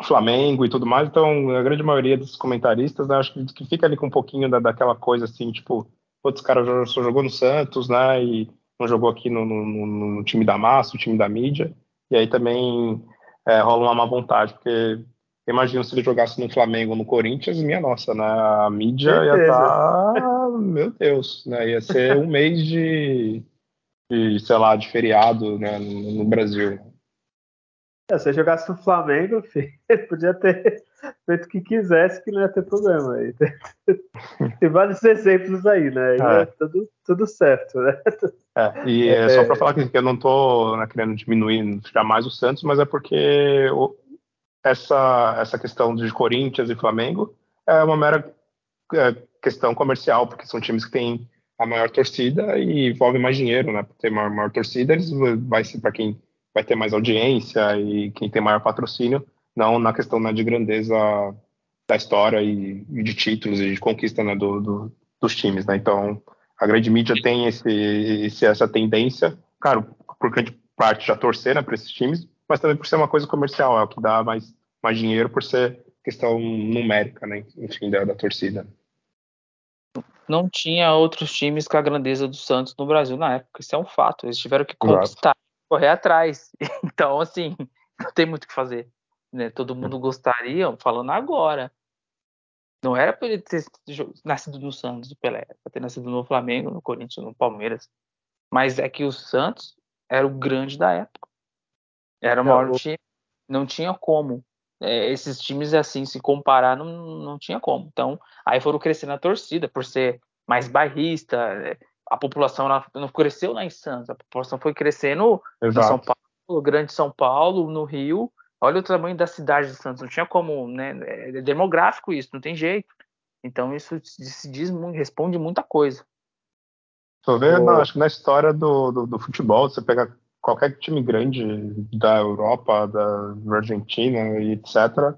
S2: Flamengo e tudo mais. Então, a grande maioria dos comentaristas, né, acho que, fica ali com um pouquinho da, daquela coisa assim, tipo, outros caras só jogou no Santos, né, e não jogou aqui no, no, no time da massa, o time da mídia. E aí também é, rola uma má vontade, porque Imagina se ele jogasse no Flamengo ou no Corinthians, minha nossa, né? A mídia Certeza. ia estar. Tá, meu Deus, né? Ia ser um mês de, de, sei lá, de feriado né, no, no Brasil.
S1: É, se ele jogasse no Flamengo, filho, podia ter feito o que quisesse, que não ia ter problema. Aí. Tem vários exemplos aí, né? É. é tudo, tudo certo, né?
S2: É, e é, só para falar que eu não estou né, querendo diminuir jamais o Santos, mas é porque essa, essa questão de Corinthians e Flamengo é uma mera é, questão comercial, porque são times que têm a maior torcida e envolve mais dinheiro, né? Por ter maior, maior torcida, eles vai ser para quem vai ter mais audiência e quem tem maior patrocínio, não na questão né, de grandeza da história e, e, de títulos e de conquista né, do, do, dos times, né? Então, a grande mídia tem esse, esse, essa tendência, claro, por grande parte já torcer né, para esses times, mas também por ser uma coisa comercial, é o que dá mais, mais dinheiro por ser questão numérica, né? Enfim, da, da torcida.
S3: Não tinha outros times com a grandeza do Santos no Brasil na época, isso é um fato. Eles tiveram que conquistar, Exato. Correr atrás. Então, assim, não tem muito o que fazer. Né? Todo mundo gostaria, falando agora. Não era para ele ter nascido no Santos, do Pelé, para ter nascido no Flamengo, no Corinthians, no Palmeiras. Mas é que o Santos era o grande da época. Era o maior time, não tinha como. É, esses times, assim, se comparar, não, não tinha como. Então, aí foram crescendo a torcida, por ser mais bairrista, é, a população não cresceu lá em Santos, a população foi crescendo Exato. São Paulo, Grande São Paulo, no Rio. Olha o tamanho da cidade de Santos, não tinha como, né? É demográfico isso, não tem jeito. Então isso se diz, responde muita coisa.
S2: Tô vendo, acho que na história do, do, do futebol, você pega qualquer time grande da Europa, da Argentina e etc.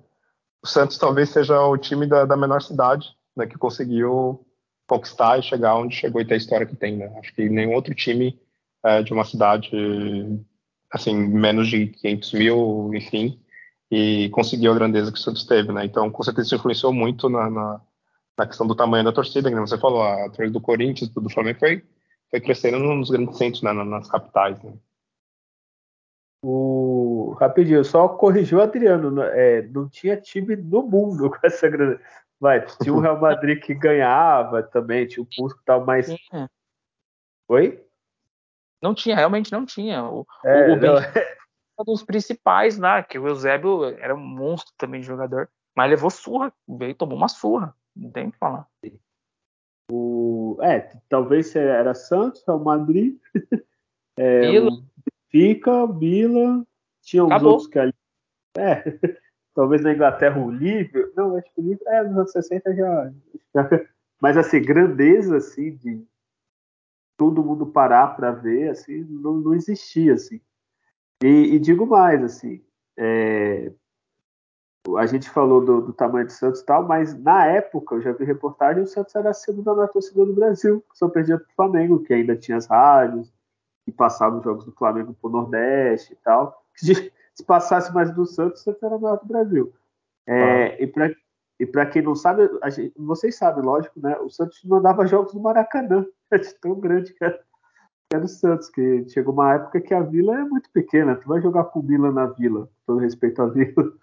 S2: O Santos talvez seja o time da, da menor cidade né, que conseguiu conquistar e chegar onde chegou e ter a história que tem. Né? Acho que nenhum outro time é, de uma cidade assim menos de 500 mil, enfim, e conseguiu a grandeza que o Santos teve. Né? Então, com certeza, isso influenciou muito na, na, na questão do tamanho da torcida, que você falou, a torcida do Corinthians, do Flamengo foi, foi crescendo nos grandes centros, né, nas capitais. Né?
S1: O, rapidinho, só corrigiu o Adriano. Né? É, não tinha time no mundo com essa grana. Vai, tinha o Real Madrid que ganhava também, tinha o Cusco que estava mais. Tinha. Oi?
S3: Não tinha, realmente não tinha. O, é, o, o é um dos principais lá, que o Eusébio era um monstro também de jogador, mas levou surra, veio tomou uma surra, não tem o que falar.
S1: O, é, talvez era Santos, Real Madrid. É, Fica, Bila, tinha uns Acabou. outros que ali. É, talvez na Inglaterra o Liverpool. Não, acho que o Liverpool. É, nos anos 60 já, já. Mas assim, grandeza assim de todo mundo parar para ver, assim, não, não existia assim. E, e digo mais, assim, é, a gente falou do, do, tamanho do Santos e tal, mas na época, eu já vi reportagem, o Santos era a segunda maior torcida do Brasil, só perdia para o Flamengo, que ainda tinha as rádios, e passava os jogos do Flamengo para o Nordeste e tal. Se passasse mais do Santos, Santos era maior do Brasil. É, ah. E para quem não sabe, gente, vocês sabem, lógico, né? O Santos mandava jogos no Maracanã, é tão grande que era, que era o Santos, que chegou uma época que a Vila é muito pequena. Tu vai jogar com o Vila na Vila, com todo respeito à Vila.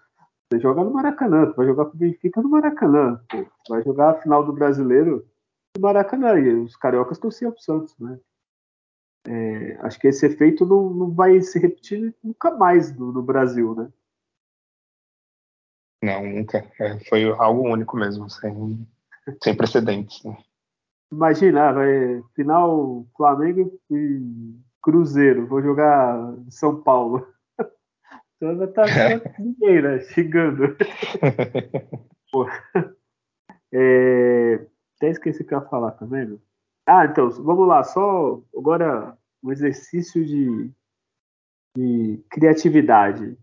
S1: Você joga no Maracanã, tu vai jogar com o Benfica no Maracanã. Tu vai jogar a final do Brasileiro no Maracanã. E os cariocas torciam pro Santos, né? É, acho que esse efeito não, não vai se repetir nunca mais no, no Brasil, né?
S2: Não, nunca. É, foi algo único mesmo, sem, sem precedentes. Né?
S1: Imagina, vai final Flamengo e Cruzeiro. Vou jogar São Paulo. Então vai estar tá ninguém, né? Xingando. é, até esqueci o que eu ia falar também, né? Ah, então, vamos lá, só agora um exercício de, de criatividade.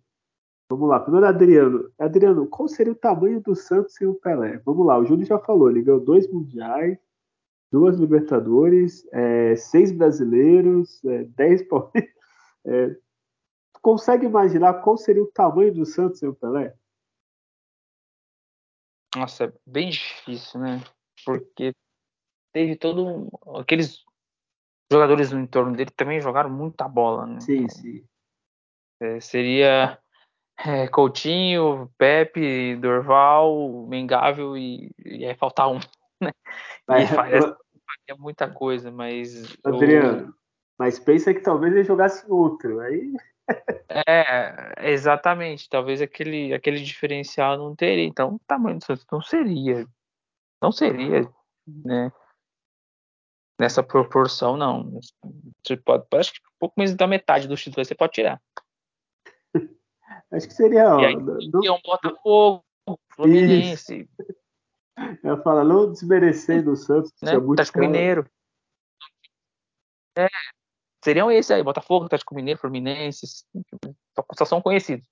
S1: Vamos lá, primeiro Adriano. Adriano, qual seria o tamanho do Santos sem o Pelé? Vamos lá, o Júlio já falou, ele ganhou dois mundiais, duas Libertadores, é, seis brasileiros, é, dez é, consegue imaginar qual seria o tamanho do Santos sem o Pelé?
S3: Nossa, é bem difícil, né? Porque teve todo um, aqueles jogadores no entorno dele também jogaram muita bola, né?
S1: Sim, sim.
S3: É, seria é, Coutinho, Pepe, Dorval, Mengável e, e aí faltar um, né? E faria, faria muita coisa, mas
S1: Adriano, eu... mas pensa que talvez ele jogasse outro, aí
S3: é, exatamente. Talvez aquele, aquele diferencial não teria. Então, o tamanho do Santos não seria. Não seria, né? Nessa proporção, não. Você pode, acho que um pouco menos da metade dos títulos você pode tirar.
S1: Acho que seria. Ó,
S3: e aí, do, um Botafogo, Fluminense.
S1: Eu falo, não desmerecendo o Santos,
S3: né? Atlético Mineiro. É, seriam esses aí, Botafogo, Atlético Mineiro, Fluminense, só, são conhecidos.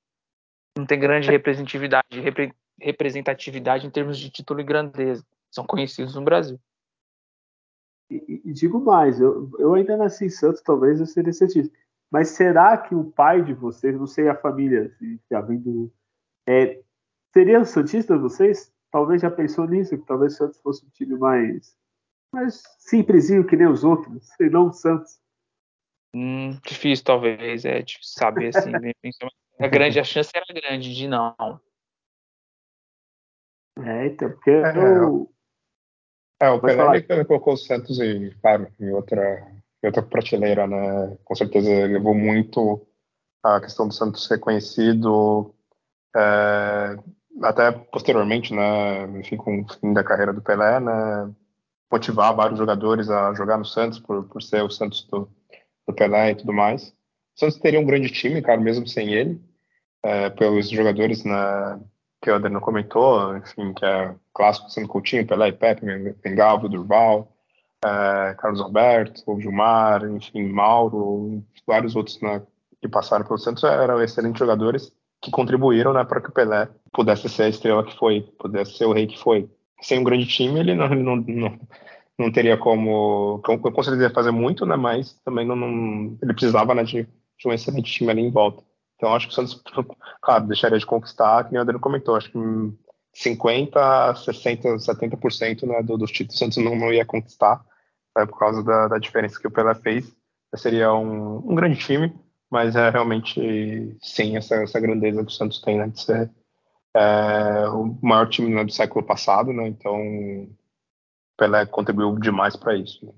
S3: Não tem grande representatividade, repre, representatividade em termos de título e grandeza. São conhecidos no Brasil.
S1: E, e digo mais, eu, eu ainda nasci em Santos, talvez eu seria santista. Mas será que o pai de vocês, não sei a família, se já vem do. É, seriam santistas vocês? Talvez já pensou nisso, que talvez o Santos fosse um time mais, mais simplesinho que nem os outros, e não o Santos.
S3: Hum, difícil, talvez. É difícil saber assim. a grande a chance era grande de não.
S1: É, então, porque é, eu...
S2: é, o Pelé colocou o Santos em, claro, em outra, em outra prateleira, né? Com certeza levou muito a questão do Santos reconhecido, é, até posteriormente, né? Enfim, com o fim da carreira do Pelé, né? Motivar vários jogadores a jogar no Santos por, por ser o Santos do, do Pelé e tudo mais. O Santos teria um grande time, cara, mesmo sem ele, é, pelos jogadores na, que o Adriano comentou, enfim, que é clássico sendo Coutinho, Pelé e Pepe, Mengalvo, Durval, é, Carlos Alberto, Gilmar, enfim, Mauro, vários outros né, que passaram pelo Santos eram excelentes jogadores que contribuíram né, para que o Pelé pudesse ser a estrela que foi, pudesse ser o rei que foi. Sem um grande time, ele não, não, não, não teria como. Eu certeza fazer muito, né? Mas também não, não ele precisava né, de, de, um excelente time ali em volta. Então acho que o Santos, claro, deixaria de conquistar, que o Adriano comentou, acho que 50, 60, 70% né, do, dos títulos o Santos não, não ia conquistar, né, por causa da, da, diferença que o Pelé fez. Seria um, um grande time, mas é realmente sim essa, essa grandeza que o Santos tem, né, de ser é, o maior time né, do século passado, né? Então Pelé contribuiu demais para isso. Né?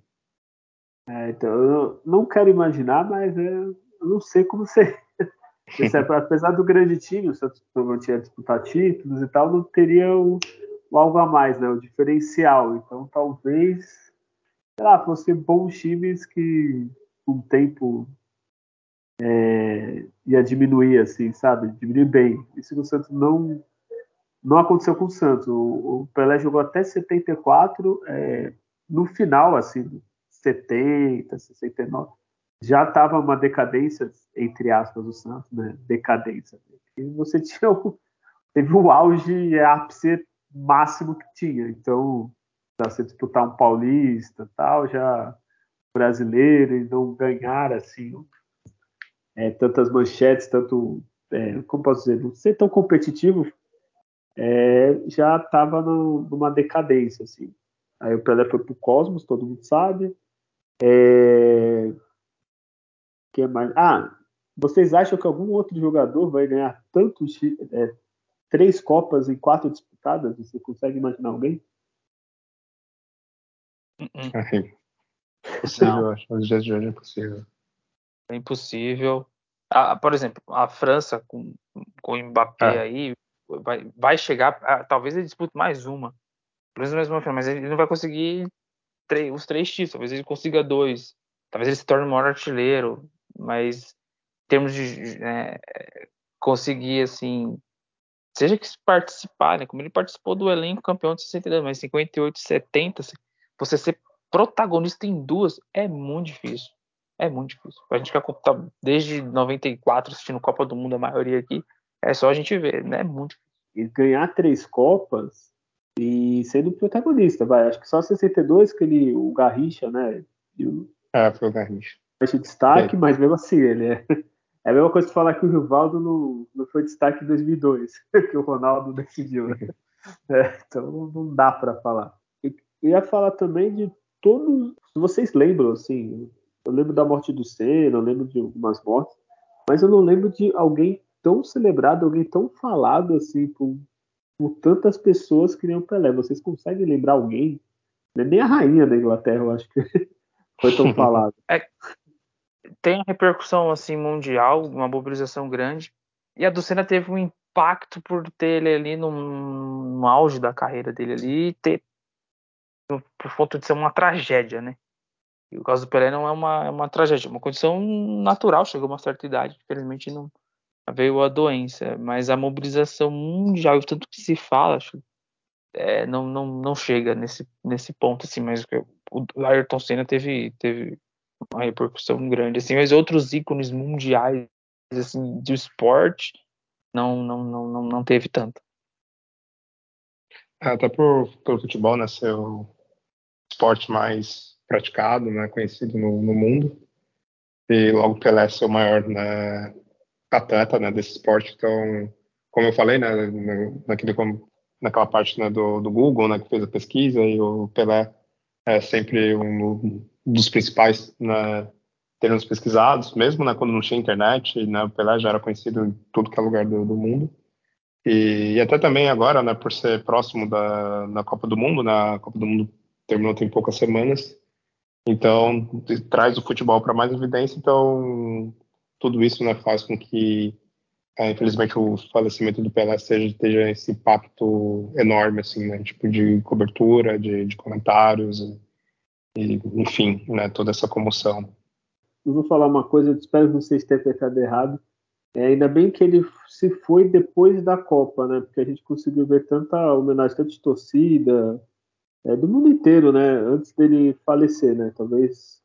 S1: É, então, eu não quero imaginar, mas é, eu não sei como ser. Apesar do grande time, o Santos tinha disputar títulos e tal, não teria o, o, algo a mais, né? O diferencial. Então, talvez, sei lá, fossem bons times que, com o tempo, é, ia diminuir, assim, sabe? Diminuir bem. Isso que o Santos não não aconteceu com o Santos. O, o Pelé jogou até 74, é, no final, assim, 70, 69, já estava uma decadência, entre aspas, do Santos, né? Decadência. E você tinha o teve o auge ápice máximo que tinha. Então, para você disputar um paulista tal, já brasileiro e não ganhar assim é, tantas manchetes, tanto é, como posso dizer, não ser tão competitivo, é, já estava numa decadência assim. Aí o Pelé foi pro Cosmos, todo mundo sabe. É... Que mais? Ah, vocês acham que algum outro jogador vai ganhar tantos é, três Copas em quatro disputadas? Você consegue imaginar alguém?
S2: É impossível, acho. Nos dias de hoje é impossível.
S3: É impossível. Ah, por exemplo, a França com, com o Mbappé é. aí vai, vai chegar. Ah, talvez ele dispute mais uma. Pelo menos mesmo, mas ele não vai conseguir três, os três títulos. Talvez ele consiga dois. Talvez ele se torne o maior artilheiro. Mas em termos de é, conseguir assim seja que participar, né? Como ele participou do elenco campeão de 62, mas 58, 70, você ser protagonista em duas é muito difícil. É muito difícil. A gente que tá desde 94 assistindo Copa do Mundo, a maioria aqui, é só a gente ver, né? É muito difícil.
S1: E ganhar três Copas e sendo protagonista, vai. Acho que só 62 que ele, o Garrincha, né?
S2: O... É, foi o Garrincha.
S1: Foi destaque, mas mesmo assim, ele é. É a mesma coisa que falar que o Rivaldo não, não foi destaque em 2002, que o Ronaldo decidiu. Né? É, então não dá para falar. Eu ia falar também de todos. Se vocês lembram, assim, eu lembro da morte do Senna, eu lembro de algumas mortes, mas eu não lembro de alguém tão celebrado, alguém tão falado assim por, por tantas pessoas que nem o Pelé. Vocês conseguem lembrar alguém? É nem a rainha da Inglaterra, eu acho que foi tão falado.
S3: É, tem repercussão assim mundial, uma mobilização grande. E a do Senna teve um impacto por ter ele ali no, no auge da carreira dele ali, ter por conta de ser uma tragédia, né? E o caso do Pelé não é uma, é uma tragédia, é uma condição natural, chegou a uma certa idade, infelizmente não veio a doença, mas a mobilização mundial, tanto que se fala, acho, é, não, não, não chega nesse, nesse ponto, assim, mas o Ayrton Senna teve, teve uma repercussão grande, assim, mas outros ícones mundiais, assim, do esporte, não, não, não, não, teve tanto.
S2: É, até por, pelo futebol, né, ser o esporte mais praticado, né, conhecido no, no mundo, e logo Pelé ser o maior né, atleta né, desse esporte, então, como eu falei, né, naquele, naquela parte né, do, do Google, né, que fez a pesquisa, e o Pelé é sempre um dos principais né, termos pesquisados, mesmo né, quando não tinha internet, né, o Pelé já era conhecido em tudo que é lugar do, do mundo. E, e, até também agora, né, por ser próximo da, Copa do Mundo, na né, Copa do Mundo terminou tem poucas semanas, então traz o futebol para mais evidência, então tudo isso né, faz com que, é, infelizmente, o falecimento do Pelé seja, esteja esse impacto enorme, assim, né, tipo de cobertura, de, de comentários, e, enfim, né, toda essa comoção.
S1: Eu vou falar uma coisa, eu espero não ser interpretado errado. É, ainda bem que ele se foi depois da Copa, né? Porque a gente conseguiu ver tanta homenagem, tanta torcida, é, do mundo inteiro, né? Antes dele falecer, né? Talvez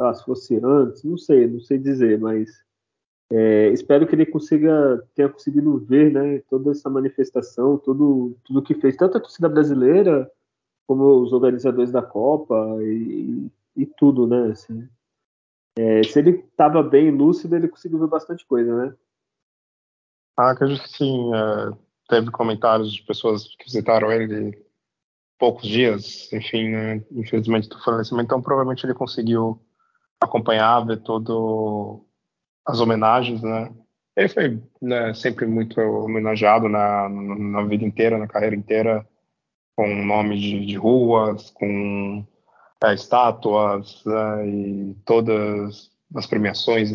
S1: ah, se fosse antes, não sei, não sei dizer, mas é, espero que ele consiga tenha conseguido ver, né? Toda essa manifestação, tudo tudo que fez tanto a torcida brasileira como os organizadores da Copa e, e tudo, né? Assim, é, se ele estava bem lúcido, ele conseguiu ver bastante coisa, né?
S2: Ah, acredito que sim. É, teve comentários de pessoas que visitaram ele poucos dias, enfim, né, infelizmente do falecimento, então provavelmente ele conseguiu acompanhar, ver todo as homenagens, né? Ele foi né, sempre muito homenageado na, na vida inteira, na carreira inteira, com nomes de, de ruas, com é, estátuas né, e todas as premiações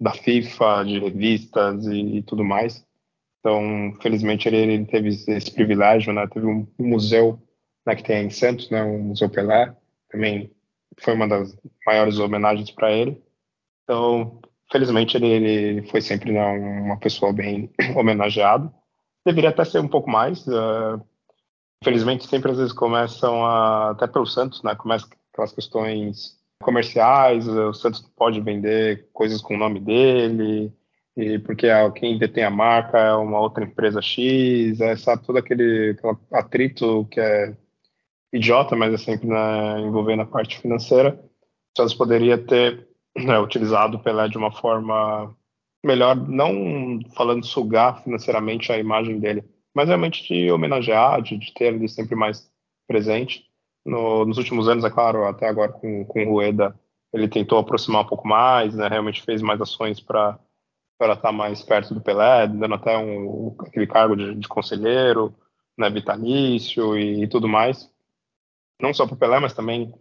S2: da FIFA, de revistas e, e tudo mais. Então, felizmente, ele, ele, teve esse privilégio, né? Teve um, um museu né, que tem em Santos, né, o Museu Pelé, também foi uma das maiores homenagens para ele. Então, felizmente, ele, ele foi sempre né, uma pessoa bem homenageada. Deveria até ser um pouco mais, uh, infelizmente sempre às vezes começam a, até pelo Santos, né, começa aquelas questões comerciais, o Santos pode vender coisas com o nome dele, e porque é quem detém a marca é uma outra empresa X, é, sabe, todo aquele, atrito que é idiota, mas é sempre envolvendo a parte financeira. O Santos poderia ter né, utilizado o Pelé de uma forma melhor, não falando sugar financeiramente a imagem dele, mas realmente de homenagear, de, de ter ele sempre mais presente. No, nos últimos anos, é claro, até agora com, com o Rueda, ele tentou aproximar um pouco mais, né, realmente fez mais ações para estar mais perto do Pelé, dando até um, aquele cargo de, de conselheiro, né, vitalício e, e, tudo mais. Não só para o Pelé, mas também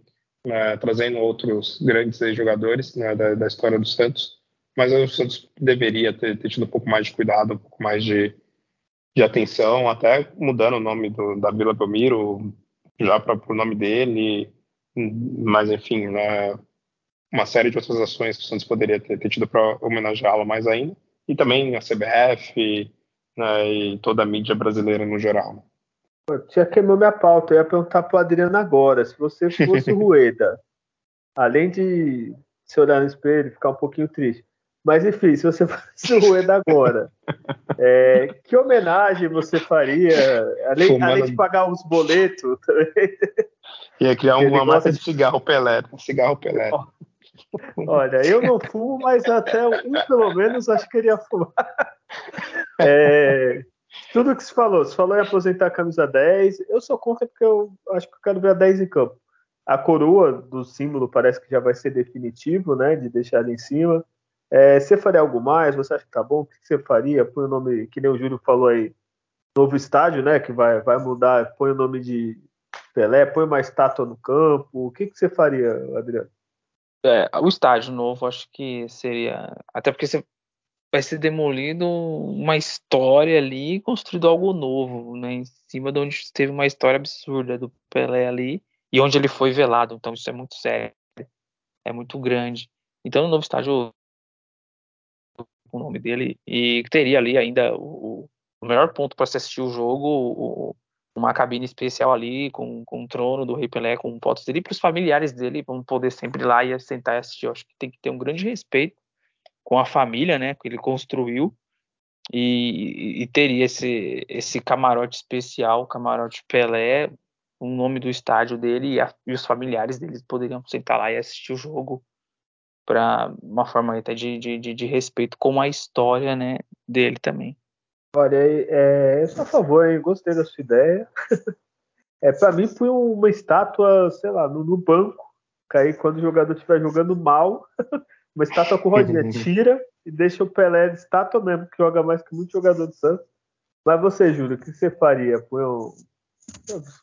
S2: né, trazendo outros grandes jogadores né, da, da, história do Santos. Mas o Santos deveria ter, ter, tido um pouco mais de cuidado, um pouco mais de, de atenção, até mudando o nome do, da Vila Belmiro já para o nome dele. Mas, enfim, né, uma série de outras ações que o Santos poderia ter, ter tido para homenageá-lo mais ainda, e também a CBF né, e toda a mídia brasileira no geral.
S1: Pô, tinha queimou minha pauta, eu ia perguntar para o Adriano agora, se você fosse o Rueda, além de se olhar no espelho e ficar um pouquinho triste, mas enfim, se você fosse o Rueda agora, é, que homenagem você faria, além, além de pagar os boletos também?
S2: Ia criar uma massa de cigarro Pelé, cigarro Pelé.
S1: Olha, eu não fumo, mas até um pelo menos acho que queria fumar. É, tudo que se falou, se falou em aposentar a camisa 10, eu sou contra porque eu acho que eu quero ver a 10 em campo. A coroa do símbolo parece que já vai ser definitivo, né? De deixar ali em cima. É, você faria algo mais? Você acha que tá bom? O que você faria? Põe o nome, que nem o Júlio falou aí, novo estádio, né? Que vai, vai mudar, põe o nome de Pelé, põe uma estátua no campo. O que, que você faria, Adriano?
S3: É, o estádio novo, acho que seria. Até porque você vai ser demolido uma história ali e construído algo novo, né? Em cima de onde teve uma história absurda do Pelé ali e onde ele foi velado. Então isso é muito sério, é muito grande. Então o novo estádio o nome dele e teria ali ainda o, o melhor ponto para assistir o jogo, o, uma cabine especial ali com, com o trono do Rei Pelé, com fotos dele, para os familiares dele vão poder sempre ir lá e sentar e assistir. Eu acho que tem que ter um grande respeito com a família, né, que ele construiu e, e teria esse, esse camarote especial, camarote Pelé, o nome do estádio dele e, a, e os familiares dele poderiam sentar lá e assistir o jogo para uma forma até de, de, de, de respeito com a história, né, dele também.
S1: Olha, é, eu sou a favor, hein? gostei da sua ideia. É, para mim foi uma estátua, sei lá, no, no banco. Que aí quando o jogador estiver jogando mal, uma estátua com rodinha, tira e deixa o Pelé de estátua mesmo, que joga mais que muito jogador do Santos. Mas você, Júlio, o que você faria? Põe um...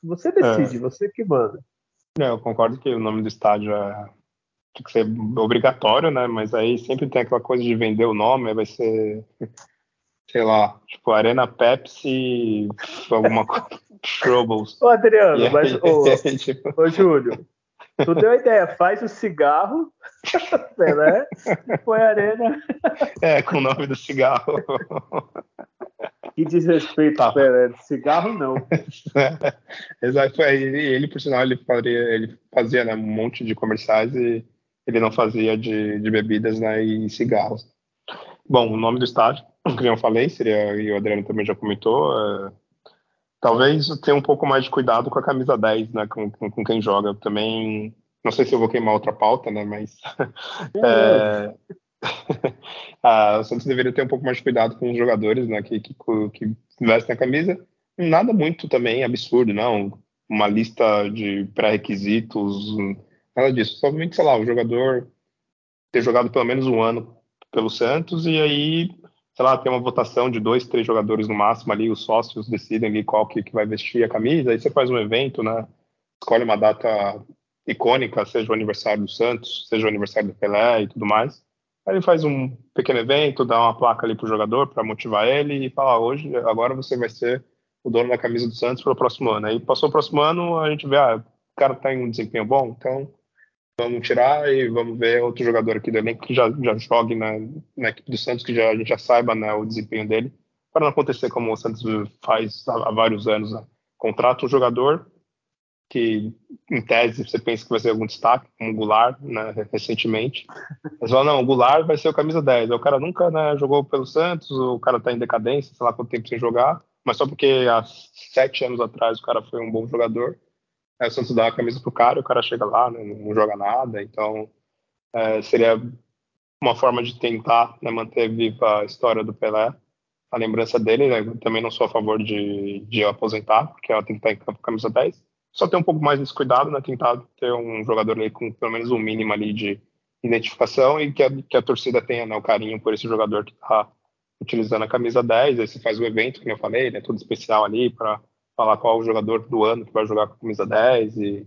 S1: Você decide, é. você que manda.
S2: Não, eu concordo que o nome do estádio é... tem que ser obrigatório, né? Mas aí sempre tem aquela coisa de vender o nome, vai ser sei lá, tipo, Arena Pepsi, alguma coisa, Troubles.
S1: Ô, Adriano, aí, mas, ô, tipo... ô, Júlio, tu deu a ideia, faz o cigarro, né? E põe a arena.
S2: É, com o nome do cigarro.
S1: Que desrespeito, tá. Pelé. Cigarro não.
S2: Exato. Ele, ele, por sinal, ele, faria, ele fazia né, um monte de comerciais e ele não fazia de, de bebidas né, e cigarros. Bom, o nome do estádio que eu falei, seria, e o Adriano também já comentou, é, talvez tenha um pouco mais de cuidado com a camisa 10, né, com, com, com, quem joga. também, não sei se eu vou queimar outra pauta, né, mas é, a, o Santos deveria ter um pouco mais de cuidado com os jogadores, né, que, que, que vestem a camisa. Nada muito também absurdo, não. Uma lista de pré-requisitos, nada disso. Somente, sei lá, o jogador ter jogado pelo menos um ano pelo Santos e aí sei lá, tem uma votação de dois, três jogadores no máximo ali, os sócios decidem ali qual que, que vai vestir a camisa, aí você faz um evento, né? Escolhe uma data icônica, seja o aniversário do Santos, seja o aniversário do Pelé e tudo mais. Aí ele faz um pequeno evento, dá uma placa ali pro jogador para motivar ele e fala: ah, hoje, agora você vai ser o dono da camisa do Santos para o próximo ano. Aí passou o próximo ano, a gente vê, ah, o cara tá em um desempenho bom, então vamos tirar e vamos ver outro jogador aqui do elenco que já, já jogue na, na equipe do Santos, que já, a gente já saiba né, o desempenho dele, para não acontecer como o Santos faz há, há vários anos. Né? Contrata um jogador que em tese você pensa que vai ser algum destaque, como o Goulart, né, recentemente. Mas fala, não, o Goulart vai ser o camisa 10. O cara nunca né, jogou pelo Santos, o cara tá em decadência, sei lá quanto tempo sem jogar, mas só porque há sete anos atrás o cara foi um bom jogador, aí o Santos dá a camisa pro cara o cara chega lá, né, não joga nada, então é, seria uma forma de tentar né, manter viva a história do Pelé, a lembrança dele, né, também não sou a favor de, de aposentar, porque ela tem que estar em campo camisa 10, só ter um pouco mais desse cuidado, né? Tentar ter um jogador ali com pelo menos um mínimo ali de identificação e que a, que a torcida tenha né, o carinho por esse jogador que está utilizando a camisa 10. Aí você faz o evento, como eu falei, né? Tudo especial ali para falar qual o jogador do ano que vai jogar com a camisa 10 e,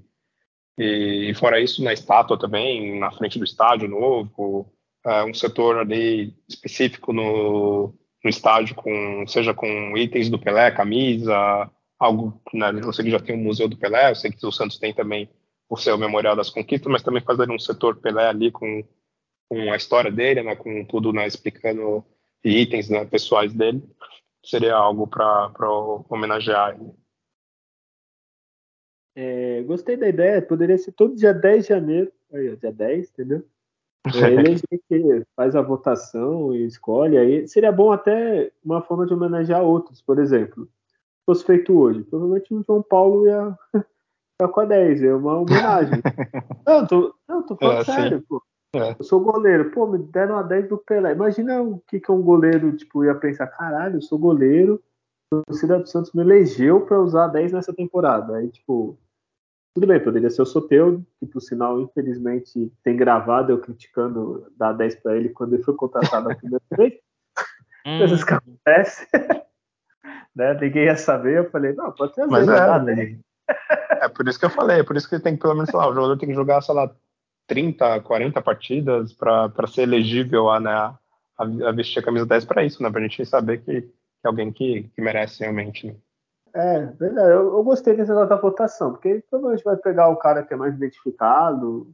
S2: e, fora isso, na estátua também, na frente do estádio novo, é, um setor ali específico no, no estádio, com, seja com itens do Pelé, camisa, algo, né, eu sei que já tem o Museu do Pelé, eu sei que o Santos tem também o seu Memorial das Conquistas, mas também fazer um setor Pelé ali com, com a história dele, né, com tudo né, explicando itens né, pessoais dele, seria algo para homenagear ele.
S1: É, gostei da ideia, poderia ser todo dia 10 de janeiro, aí, dia 10, entendeu? É, ele que faz a votação e escolhe, aí seria bom até uma forma de homenagear outros, por exemplo fosse feito hoje. Provavelmente o João Paulo ia ficar com a 10, é uma homenagem. não, tô, não, tô falando é, sério, sim. pô. É. Eu sou goleiro, pô, me deram a 10 do Pelé. Imagina o que, que é um goleiro, tipo, ia pensar, caralho, eu sou goleiro, o torcida do Santos me elegeu para usar a 10 nessa temporada. Aí, tipo, tudo bem, poderia ser o Soteudo, que por sinal, infelizmente, tem gravado eu criticando dar 10 para ele quando ele foi contratado a primeira vez. Hum. Coisas que acontecem né? Ninguém ia saber, eu falei, não, pode ser Mas
S2: é, né? é por isso que eu falei, é por isso que tem que, pelo menos, sei lá, o jogador tem que jogar, sei lá, 30, 40 partidas para ser elegível a, né, a, a, vestir a camisa 10 para isso, né? Pra gente saber que, que é alguém que, que merece realmente, né?
S1: É, verdade. Eu, eu gostei desse negócio da votação, porque provavelmente vai pegar o cara que é mais identificado,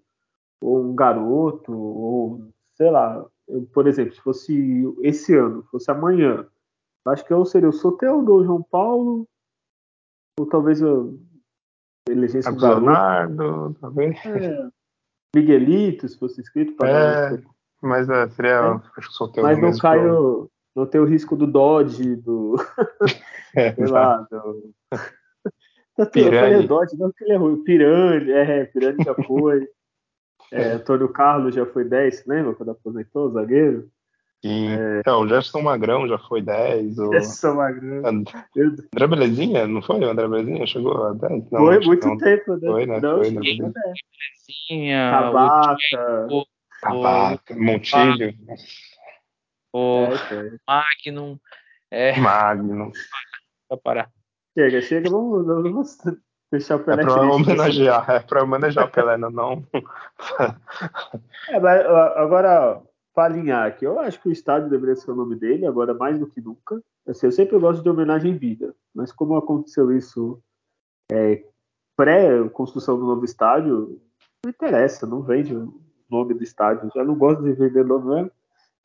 S1: ou um garoto, ou sei lá, eu, por exemplo, se fosse esse ano, fosse amanhã, Acho que eu seria o Soteldo ou João Paulo, ou talvez eu elegesse
S2: o Leonardo, talvez.
S1: É, Miguelito, se fosse inscrito.
S2: É, mas é, seria, é. acho que o Soteldo
S1: Mas não caio, não tem o risco do Dodge, do... É, sei lá, do... Eu falei Dodge, não que ele é ruim. Pirani, é, Pirani já foi. É, Antônio Carlos já foi 10, lembra quando aposentou o zagueiro?
S2: Sim. É... Então, o Jefferson Magrão já foi 10. O...
S1: Jefferson Magrão.
S2: André Belezinha, não foi? O André Belezinha chegou a 10?
S1: Não, foi muito não... tempo, né?
S2: Foi, né?
S1: Não,
S2: foi,
S1: né?
S3: Belezinha.
S1: Tabaca.
S3: O,
S2: Tabaca, Montilho.
S3: O é, Magnum. É...
S2: Magnum.
S3: Pra parar.
S1: Chega, chega, vamos, vamos deixar o
S2: Pelé. É pra homenagear, é pra homenagear o Pelé, não.
S1: é, mas agora, para alinhar aqui, eu acho que o estádio deveria ser o nome dele, agora mais do que nunca. Assim, eu sempre gosto de homenagem em vida, mas como aconteceu isso é, pré-construção do novo estádio, não interessa, não vende o nome do estádio. Já não gosto de vender nome mesmo,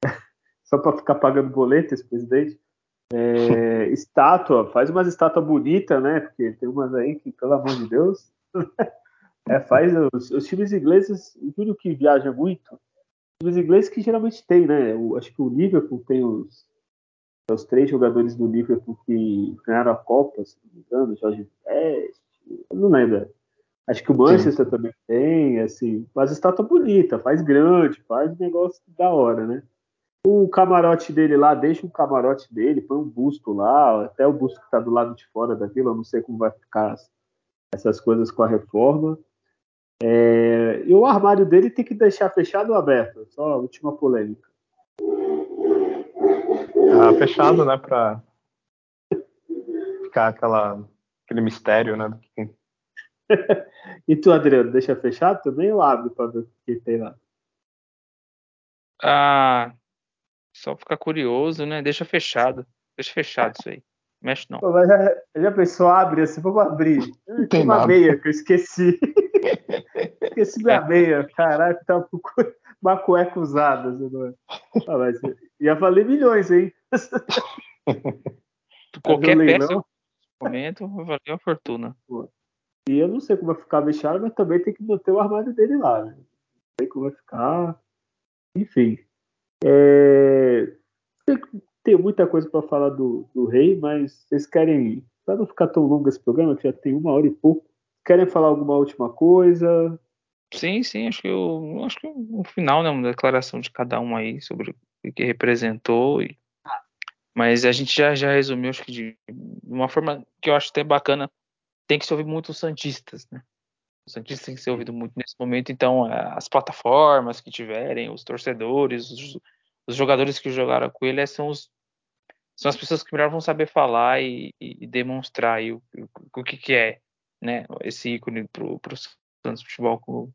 S1: só para ficar pagando boleto esse presidente. É, estátua, faz umas estátuas bonitas, né? Porque tem umas aí que, pelo amor de Deus, é, faz os, os times ingleses, juro que viaja muito os ingleses que geralmente tem, né? Acho que o Liverpool tem os, os três jogadores do Liverpool que ganharam a Copa, se não me engano, Jorge Best, não lembro. Acho que o Manchester Sim. também tem, assim, faz estátua bonita, faz grande, faz negócio da hora, né? O camarote dele lá, deixa o camarote dele, põe um busto lá, até o busto que tá do lado de fora da vila, eu não sei como vai ficar essas coisas com a reforma. É, e o armário dele tem que deixar fechado ou aberto? Só a última polêmica.
S2: Ah, fechado, né? Pra ficar aquela, aquele mistério, né?
S1: e tu, Adriano, deixa fechado também ou abre para ver o que tem lá?
S3: Ah, só ficar curioso, né? Deixa fechado. Deixa fechado isso aí. Mexe não.
S1: Pô, mas já, já pensou, abre assim, vamos abrir. Tem uma meia que eu esqueci. esqueci minha meia. Caraca, tá uma cueca usada. Assim, ah, mas ia valer milhões, hein?
S3: Qualquer peça momento vai valer uma fortuna. Pô.
S1: E eu não sei como vai ficar a vestiário, mas também tem que manter o armário dele lá, né? Não sei como vai ficar. Enfim. É... Tem, tem muita coisa para falar do, do rei, mas vocês querem. Para não ficar tão longo esse programa, que já tem uma hora e pouco, querem falar alguma última coisa?
S3: Sim, sim, acho que eu acho que o final, né, uma declaração de cada um aí sobre o que representou e mas a gente já, já resumiu, acho que de uma forma que eu acho até bacana, tem que se ouvir muito os Santistas, né? Os Santistas tem que ser ouvido muito nesse momento, então as plataformas que tiverem, os torcedores, os, os jogadores que jogaram com ele são, os, são as pessoas que melhor vão saber falar e, e demonstrar aí o, o, o, que, que é né, esse ícone para o Santos Futebol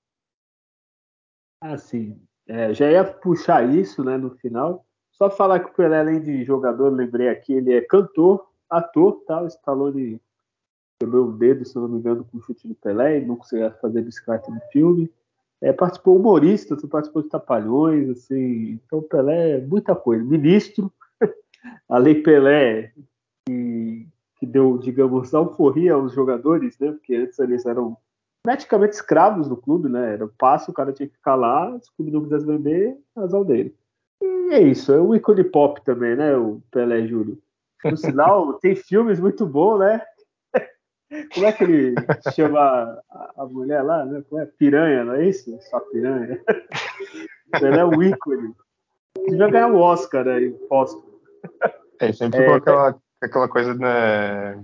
S3: Clube.
S1: Ah, sim. É, já ia puxar isso né, no final. Só falar que o Pelé, além de jogador, lembrei aqui, ele é cantor, ator, tá? O Stallone quebrou o dedo, se não me engano, com o chute do Pelé, e não conseguia fazer bicicleta no filme. É, participou humorista, participou de Tapalhões, assim. Então, Pelé, muita coisa. Ministro, a Lei Pelé, que, que deu, digamos, alforria aos jogadores, né? Porque antes eles eram praticamente escravos do clube, né? Era o passe, o cara tinha que ficar lá, se o clube não quisesse vender, azar dele. E é isso, é o ícone pop também, né? O Pelé Júlio. No sinal, tem filmes muito bons, né? Como é que ele chama a, mulher lá, né? Como é? Piranha, não é isso? Só piranha. Pelé é um ícone. Devia ganhar o um Oscar aí, né, posto.
S2: É, sempre é, aquela, aquela coisa, né?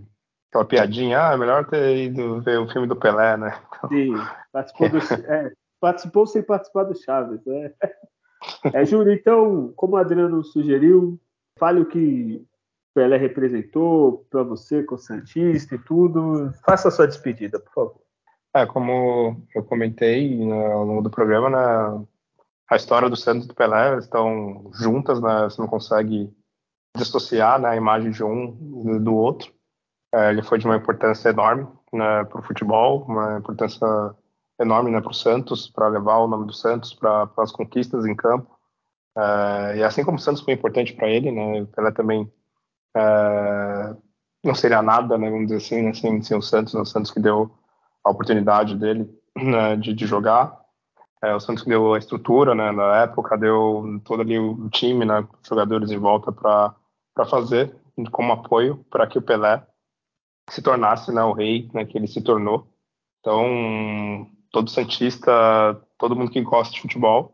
S2: Aquela piadinha, ah, é melhor ter ido ver o filme do Pelé, né?
S1: Sim, participou, do, é, participou sem participar do Chaves, né? É, Júlio, então, como o Adriano sugeriu, fale o que Pelé representou para você, com o Santista e tudo. Faça a sua despedida, por favor.
S2: É, como eu comentei né, ao longo do programa, né, a história do Santos e do Pelé estão juntas, né, você não consegue dissociar né, a imagem de um do outro. É, ele foi de uma importância enorme né, para o futebol, uma importância enorme né, para o Santos, para levar o nome do Santos para as conquistas em campo. Uh, e assim como o Santos foi importante para ele, né, o Pelé também uh, não seria nada, né, vamos dizer assim, né, sem, sem o Santos, né, o Santos que deu a oportunidade dele né, de, de, jogar, o Santos que deu a estrutura né, na época, deu todo ali o time, né, jogadores em volta para fazer como apoio para que o Pelé se tornasse né, o rei né, que ele se tornou. Então, todo Santista, todo mundo que gosta de futebol,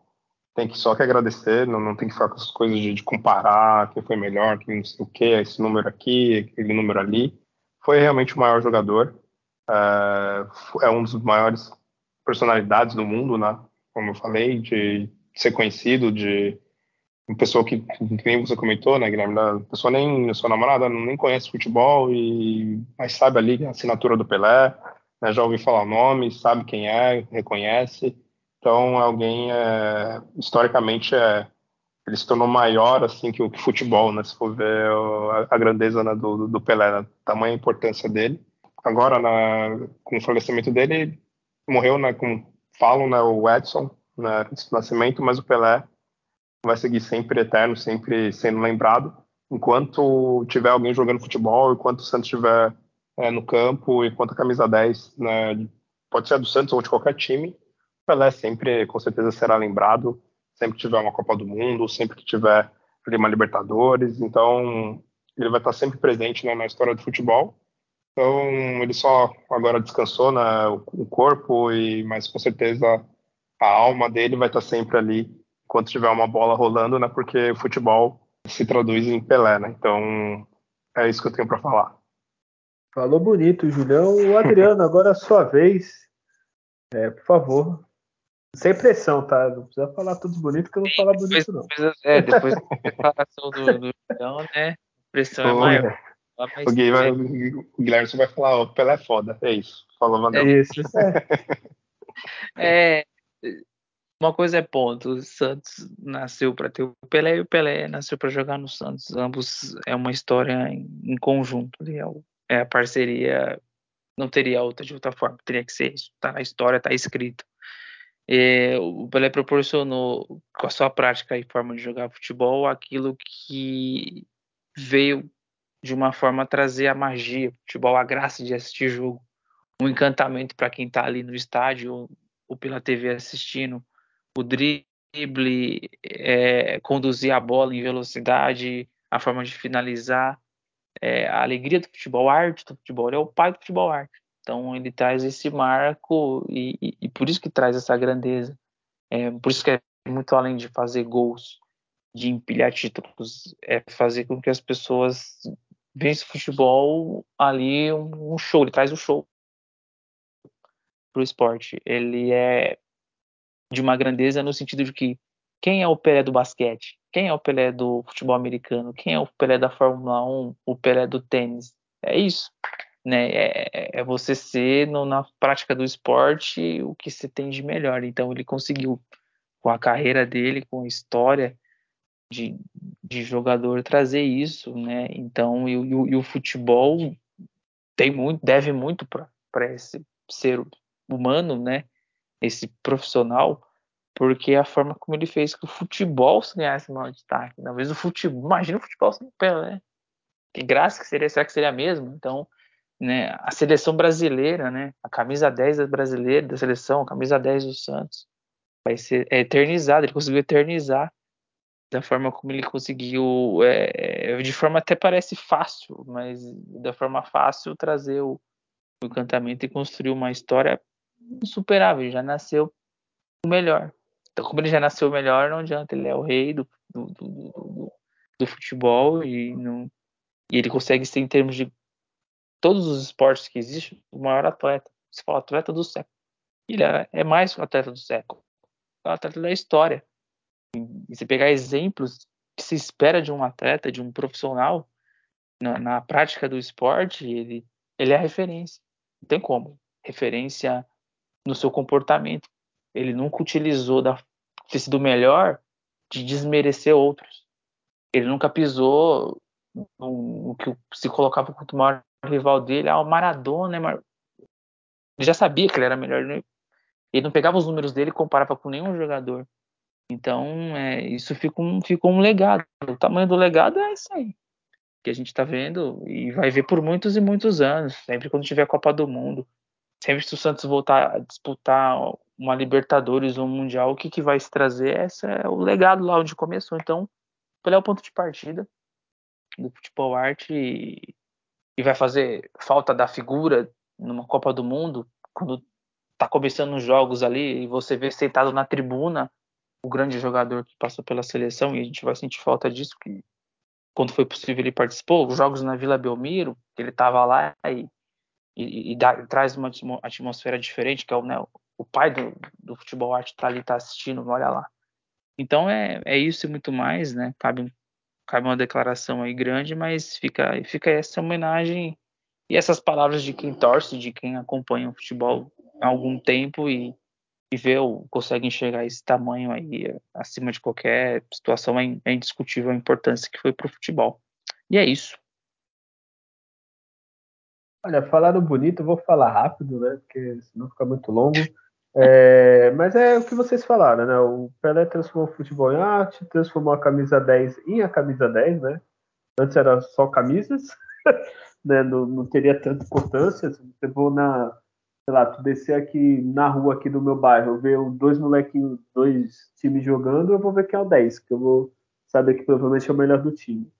S2: tem que só que agradecer, não, não tem que ficar com essas coisas de, de comparar quem foi melhor, quem não sei o que, esse número aqui, aquele número ali. Foi realmente o maior jogador, é, é um dos maiores personalidades do mundo, né? Como eu falei, de ser conhecido, de uma pessoa que, nem você comentou, né, Guilherme? A pessoa nem, sua namorada nem conhece futebol, e, mas sabe ali a assinatura do Pelé, né, já ouvi falar o nome, sabe quem é, reconhece. Então, alguém, é, historicamente, é, ele se tornou maior assim que o que futebol, né? Se for ver a, a grandeza né, do, do Pelé, né, tamanha importância dele. Agora, na, com o falecimento dele, morreu, né? Com falam, né? O Edson, né? Nascimento, mas o Pelé vai seguir sempre eterno, sempre sendo lembrado. Enquanto tiver alguém jogando futebol, enquanto o Santos estiver é, no campo, enquanto a camisa 10, né, pode ser do Santos ou de qualquer time, Pelé sempre, com certeza, será lembrado, sempre que tiver uma Copa do Mundo, sempre que tiver uma Libertadores, então ele vai estar sempre presente né, na história do futebol. Então ele só agora descansou né, o corpo, e mas com certeza a alma dele vai estar sempre ali enquanto tiver uma bola rolando, né, porque o futebol se traduz em Pelé. Né, então é isso que eu tenho para falar.
S1: Falou bonito, Julião. O Adriano, agora é a sua vez. É, por favor. Sem pressão, tá? Não precisa falar tudo bonito que eu vou falar bonito, não.
S3: é, depois da declaração do, do Julião, né? A pressão é maior.
S2: O Guilherme, o Guilherme vai falar, ó, o Pelé é foda. É isso. Falou, Vandal.
S1: É isso.
S3: É. Uma coisa é ponto, o Santos nasceu para ter o Pelé e o Pelé nasceu para jogar no Santos. Ambos é uma história em, em conjunto. É o é, a parceria não teria outra de outra forma, teria que ser isso, tá na história, tá escrito. É, o Pelé proporcionou com a sua prática e forma de jogar futebol aquilo que veio de uma forma trazer a magia, futebol, a graça de assistir jogo. um encantamento para quem está ali no estádio ou, ou, pela TV assistindo. O drible, é, conduzir a bola em velocidade, a forma de finalizar, é, a alegria do futebol, a arte do futebol. Ele é o pai do futebol arte. Então ele traz esse marco e, e, e por isso que traz essa grandeza. É, por isso que é muito além de fazer gols, de empilhar títulos, é fazer com que as pessoas vejam o futebol ali um, um show. Ele traz o um show para o esporte. Ele é de uma grandeza no sentido de que quem é o Pelé do basquete? Quem é o Pelé do futebol americano? Quem é o Pelé da Fórmula 1? O Pelé do tênis? É isso. Né? É, é você ser no, na prática do esporte o que você tem de melhor. Então ele conseguiu, com a carreira dele, com a história de, de jogador, trazer isso. Né? Então, e, e, e o futebol tem muito, deve muito para esse ser humano, né? Esse profissional, porque a forma como ele fez que o futebol se ganhasse maior destaque. Talvez o futebol, imagina o futebol sem Pelé, né? Que graça que seria, será que seria mesmo? Então, né, a seleção brasileira, né, a camisa 10 brasileira da seleção, a camisa 10 do Santos, vai ser é eternizada, ele conseguiu eternizar da forma como ele conseguiu, é, de forma até parece fácil, mas da forma fácil trazer o, o encantamento e construir uma história insuperável, já nasceu o melhor. Então, como ele já nasceu o melhor, não adianta, ele é o rei do, do, do, do, do futebol e, não, e ele consegue ser, em termos de todos os esportes que existem, o maior atleta. Você fala atleta do século. Ele é, é mais o atleta do século. É o atleta da história. E você pegar exemplos que se espera de um atleta, de um profissional, na, na prática do esporte, ele, ele é referência. Não tem como. Referência no seu comportamento. Ele nunca utilizou da ter sido melhor de desmerecer outros. Ele nunca pisou no, que se colocava como o maior rival dele, ah, o Maradona, né? Ele já sabia que ele era melhor. Né? Ele não pegava os números dele e comparava com nenhum jogador. Então, é, isso fica um, ficou um legado. O tamanho do legado é isso aí. Que a gente está vendo e vai ver por muitos e muitos anos. Sempre quando tiver a Copa do Mundo se o Santos voltar a disputar uma Libertadores ou um Mundial, o que, que vai se trazer? Esse é o legado lá onde começou. Então, ele é o ponto de partida do futebol arte e, e vai fazer falta da figura numa Copa do Mundo, quando tá começando os jogos ali e você vê sentado na tribuna o grande jogador que passou pela seleção e a gente vai sentir falta disso que quando foi possível ele participou, os jogos na Vila Belmiro, ele estava lá e e, e dá, traz uma atmosfera diferente, que é o, né, o pai do, do futebol arte tá ali, tá assistindo, olha lá. Então é, é isso e muito mais, né? Cabe, cabe uma declaração aí grande, mas fica, fica essa homenagem e essas palavras de quem torce, de quem acompanha o futebol há algum tempo e, e vê consegue enxergar esse tamanho aí acima de qualquer situação, é, é indiscutível a importância que foi para o futebol. E é isso.
S1: Olha, falaram bonito, vou falar rápido, né? Porque senão fica muito longo. É, mas é o que vocês falaram, né? O Pelé transformou o futebol em arte, transformou a camisa 10 em a camisa 10, né? Antes era só camisas, né? Não, não teria tanta importância. Se você for na, sei lá, tu descer aqui na rua aqui do meu bairro, ver dois molequinhos, dois times jogando, eu vou ver quem é o 10, que eu vou saber que provavelmente é o melhor do time.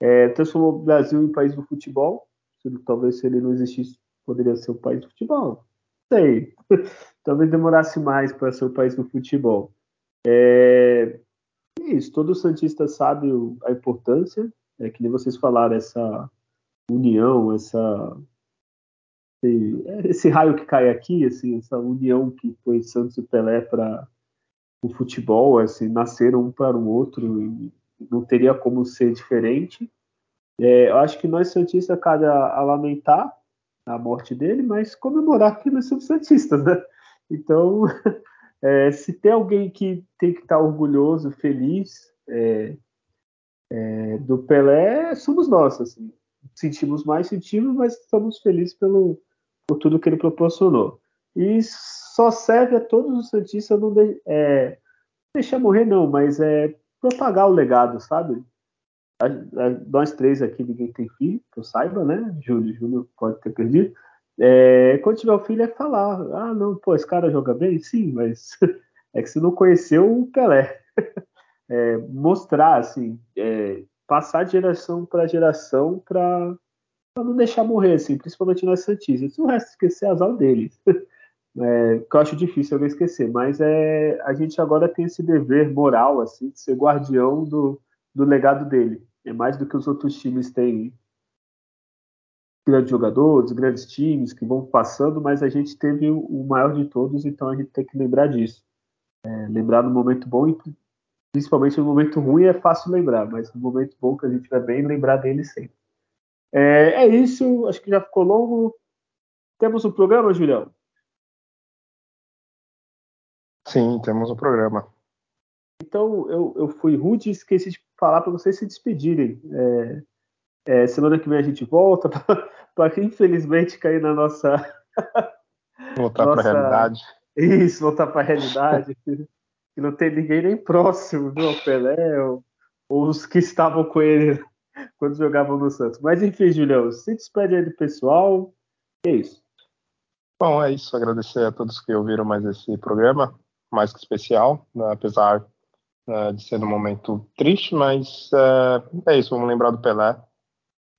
S1: É, transformou o Brasil em país do futebol, talvez se ele não existisse, poderia ser o país do futebol. Não sei. talvez demorasse mais para ser o país do futebol. É, é isso, todo Santista sabe a importância, é que nem vocês falaram, essa união, essa esse, raio que cai aqui, assim, essa união que foi Santos e Pelé para o futebol, assim, nasceram um para o outro e não teria como ser diferente. É, eu acho que nós Santistas cabe a, lamentar a morte dele, mas comemorar que nós somos Santistas, né? Então, é, se tem alguém que tem que estar orgulhoso, feliz é, é, do Pelé, somos nós. Assim. Sentimos mais, sentimos, mas estamos felizes pelo, por tudo que ele proporcionou. E só serve a todos os Santistas não de, é, deixar morrer, não, mas é propagar o legado, sabe? Nós três aqui, ninguém tem filho, que eu saiba, né? Júlio, Júlio pode ter perdido. É, quando tiver o filho é falar, ah, não, pô, esse cara joga bem? Sim, mas é que você não conheceu o Pelé. É, mostrar, assim, é, passar de geração para geração para não deixar morrer, assim, principalmente nas Santistas. Se o resto esquecer, azar deles. É, que eu acho difícil alguém esquecer, mas é, a gente agora tem esse dever moral, assim, de ser guardião do, do legado dele. É mais do que os outros times têm grandes jogadores, grandes times que vão passando, mas a gente teve o maior de todos, então a gente tem que lembrar disso. É, lembrar no momento bom e principalmente no momento ruim é fácil lembrar, mas no momento bom que a gente vai bem, lembrar dele sempre. É, é isso, acho que já ficou longo. Temos um programa, Julião?
S2: Sim, temos um programa.
S1: Então, eu, eu fui rude e esqueci de falar para vocês se despedirem. É, é, semana que vem a gente volta, para infelizmente cair na nossa.
S2: Voltar para a realidade.
S1: Isso, voltar para a realidade. que não tem ninguém nem próximo, viu? O Pelé, ou, ou, os que estavam com ele quando jogavam no Santos. Mas enfim, Julião, se despede aí do pessoal. É isso.
S2: Bom, é isso. Agradecer a todos que ouviram mais esse programa mais que especial, né, apesar uh, de ser um momento triste, mas uh, é isso, vamos lembrar do Pelé,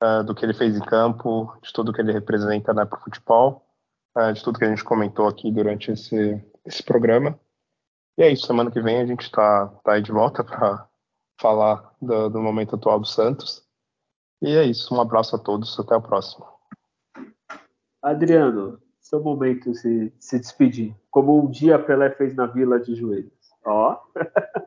S2: uh, do que ele fez em campo, de tudo que ele representa né, para o futebol, de tudo que a gente comentou aqui durante esse, esse programa. E é isso, semana que vem a gente está tá aí de volta para falar do, do momento atual do Santos. E é isso, um abraço a todos, até a próxima.
S1: Adriano, seu momento se, se despedir, como um dia Pelé fez na Vila de Joelhos. Ó.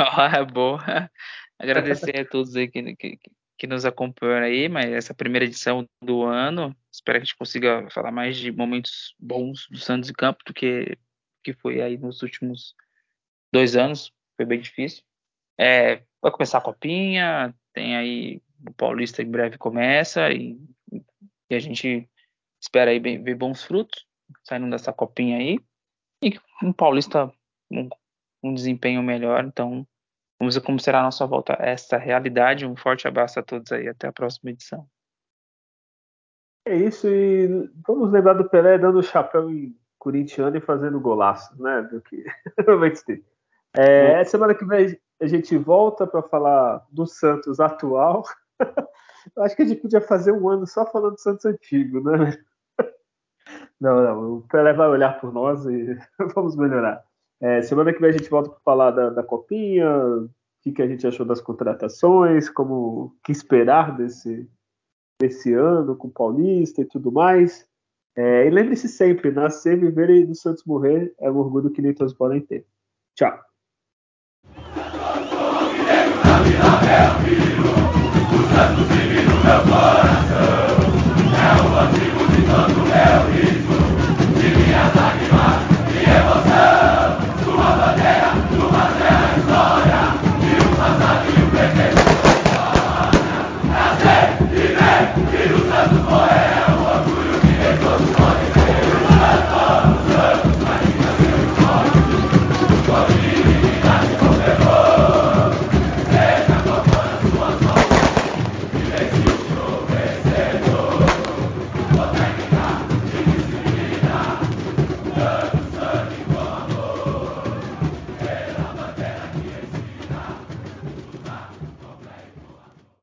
S3: Ó, é boa. Agradecer a todos aí que, que, que nos acompanham aí, mas essa primeira edição do ano, espero que a gente consiga falar mais de momentos bons do Santos em campo do que que foi aí nos últimos dois anos, foi bem difícil. É, vai começar a copinha, tem aí o Paulista em breve começa e, e a gente espera aí ver bons frutos saindo dessa copinha aí. E um Paulista um, um desempenho melhor. Então, vamos ver como será a nossa volta a essa realidade. Um forte abraço a todos aí. Até a próxima edição.
S1: É isso. E vamos lembrar do Pelé dando chapéu em corintiano e fazendo golaço, né? Do que é, semana que vem a gente volta para falar do Santos atual. Acho que a gente podia fazer um ano só falando do Santos antigo, né? Não, não. O Pelé vai olhar por nós e vamos melhorar. É, semana que vem a gente volta para falar da, da copinha, o que, que a gente achou das contratações, como que esperar desse, desse ano com o Paulista e tudo mais. É, e lembre-se sempre, nascer, viver e do Santos morrer é um orgulho que nem todos podem ter. Tchau. Antigo de tanto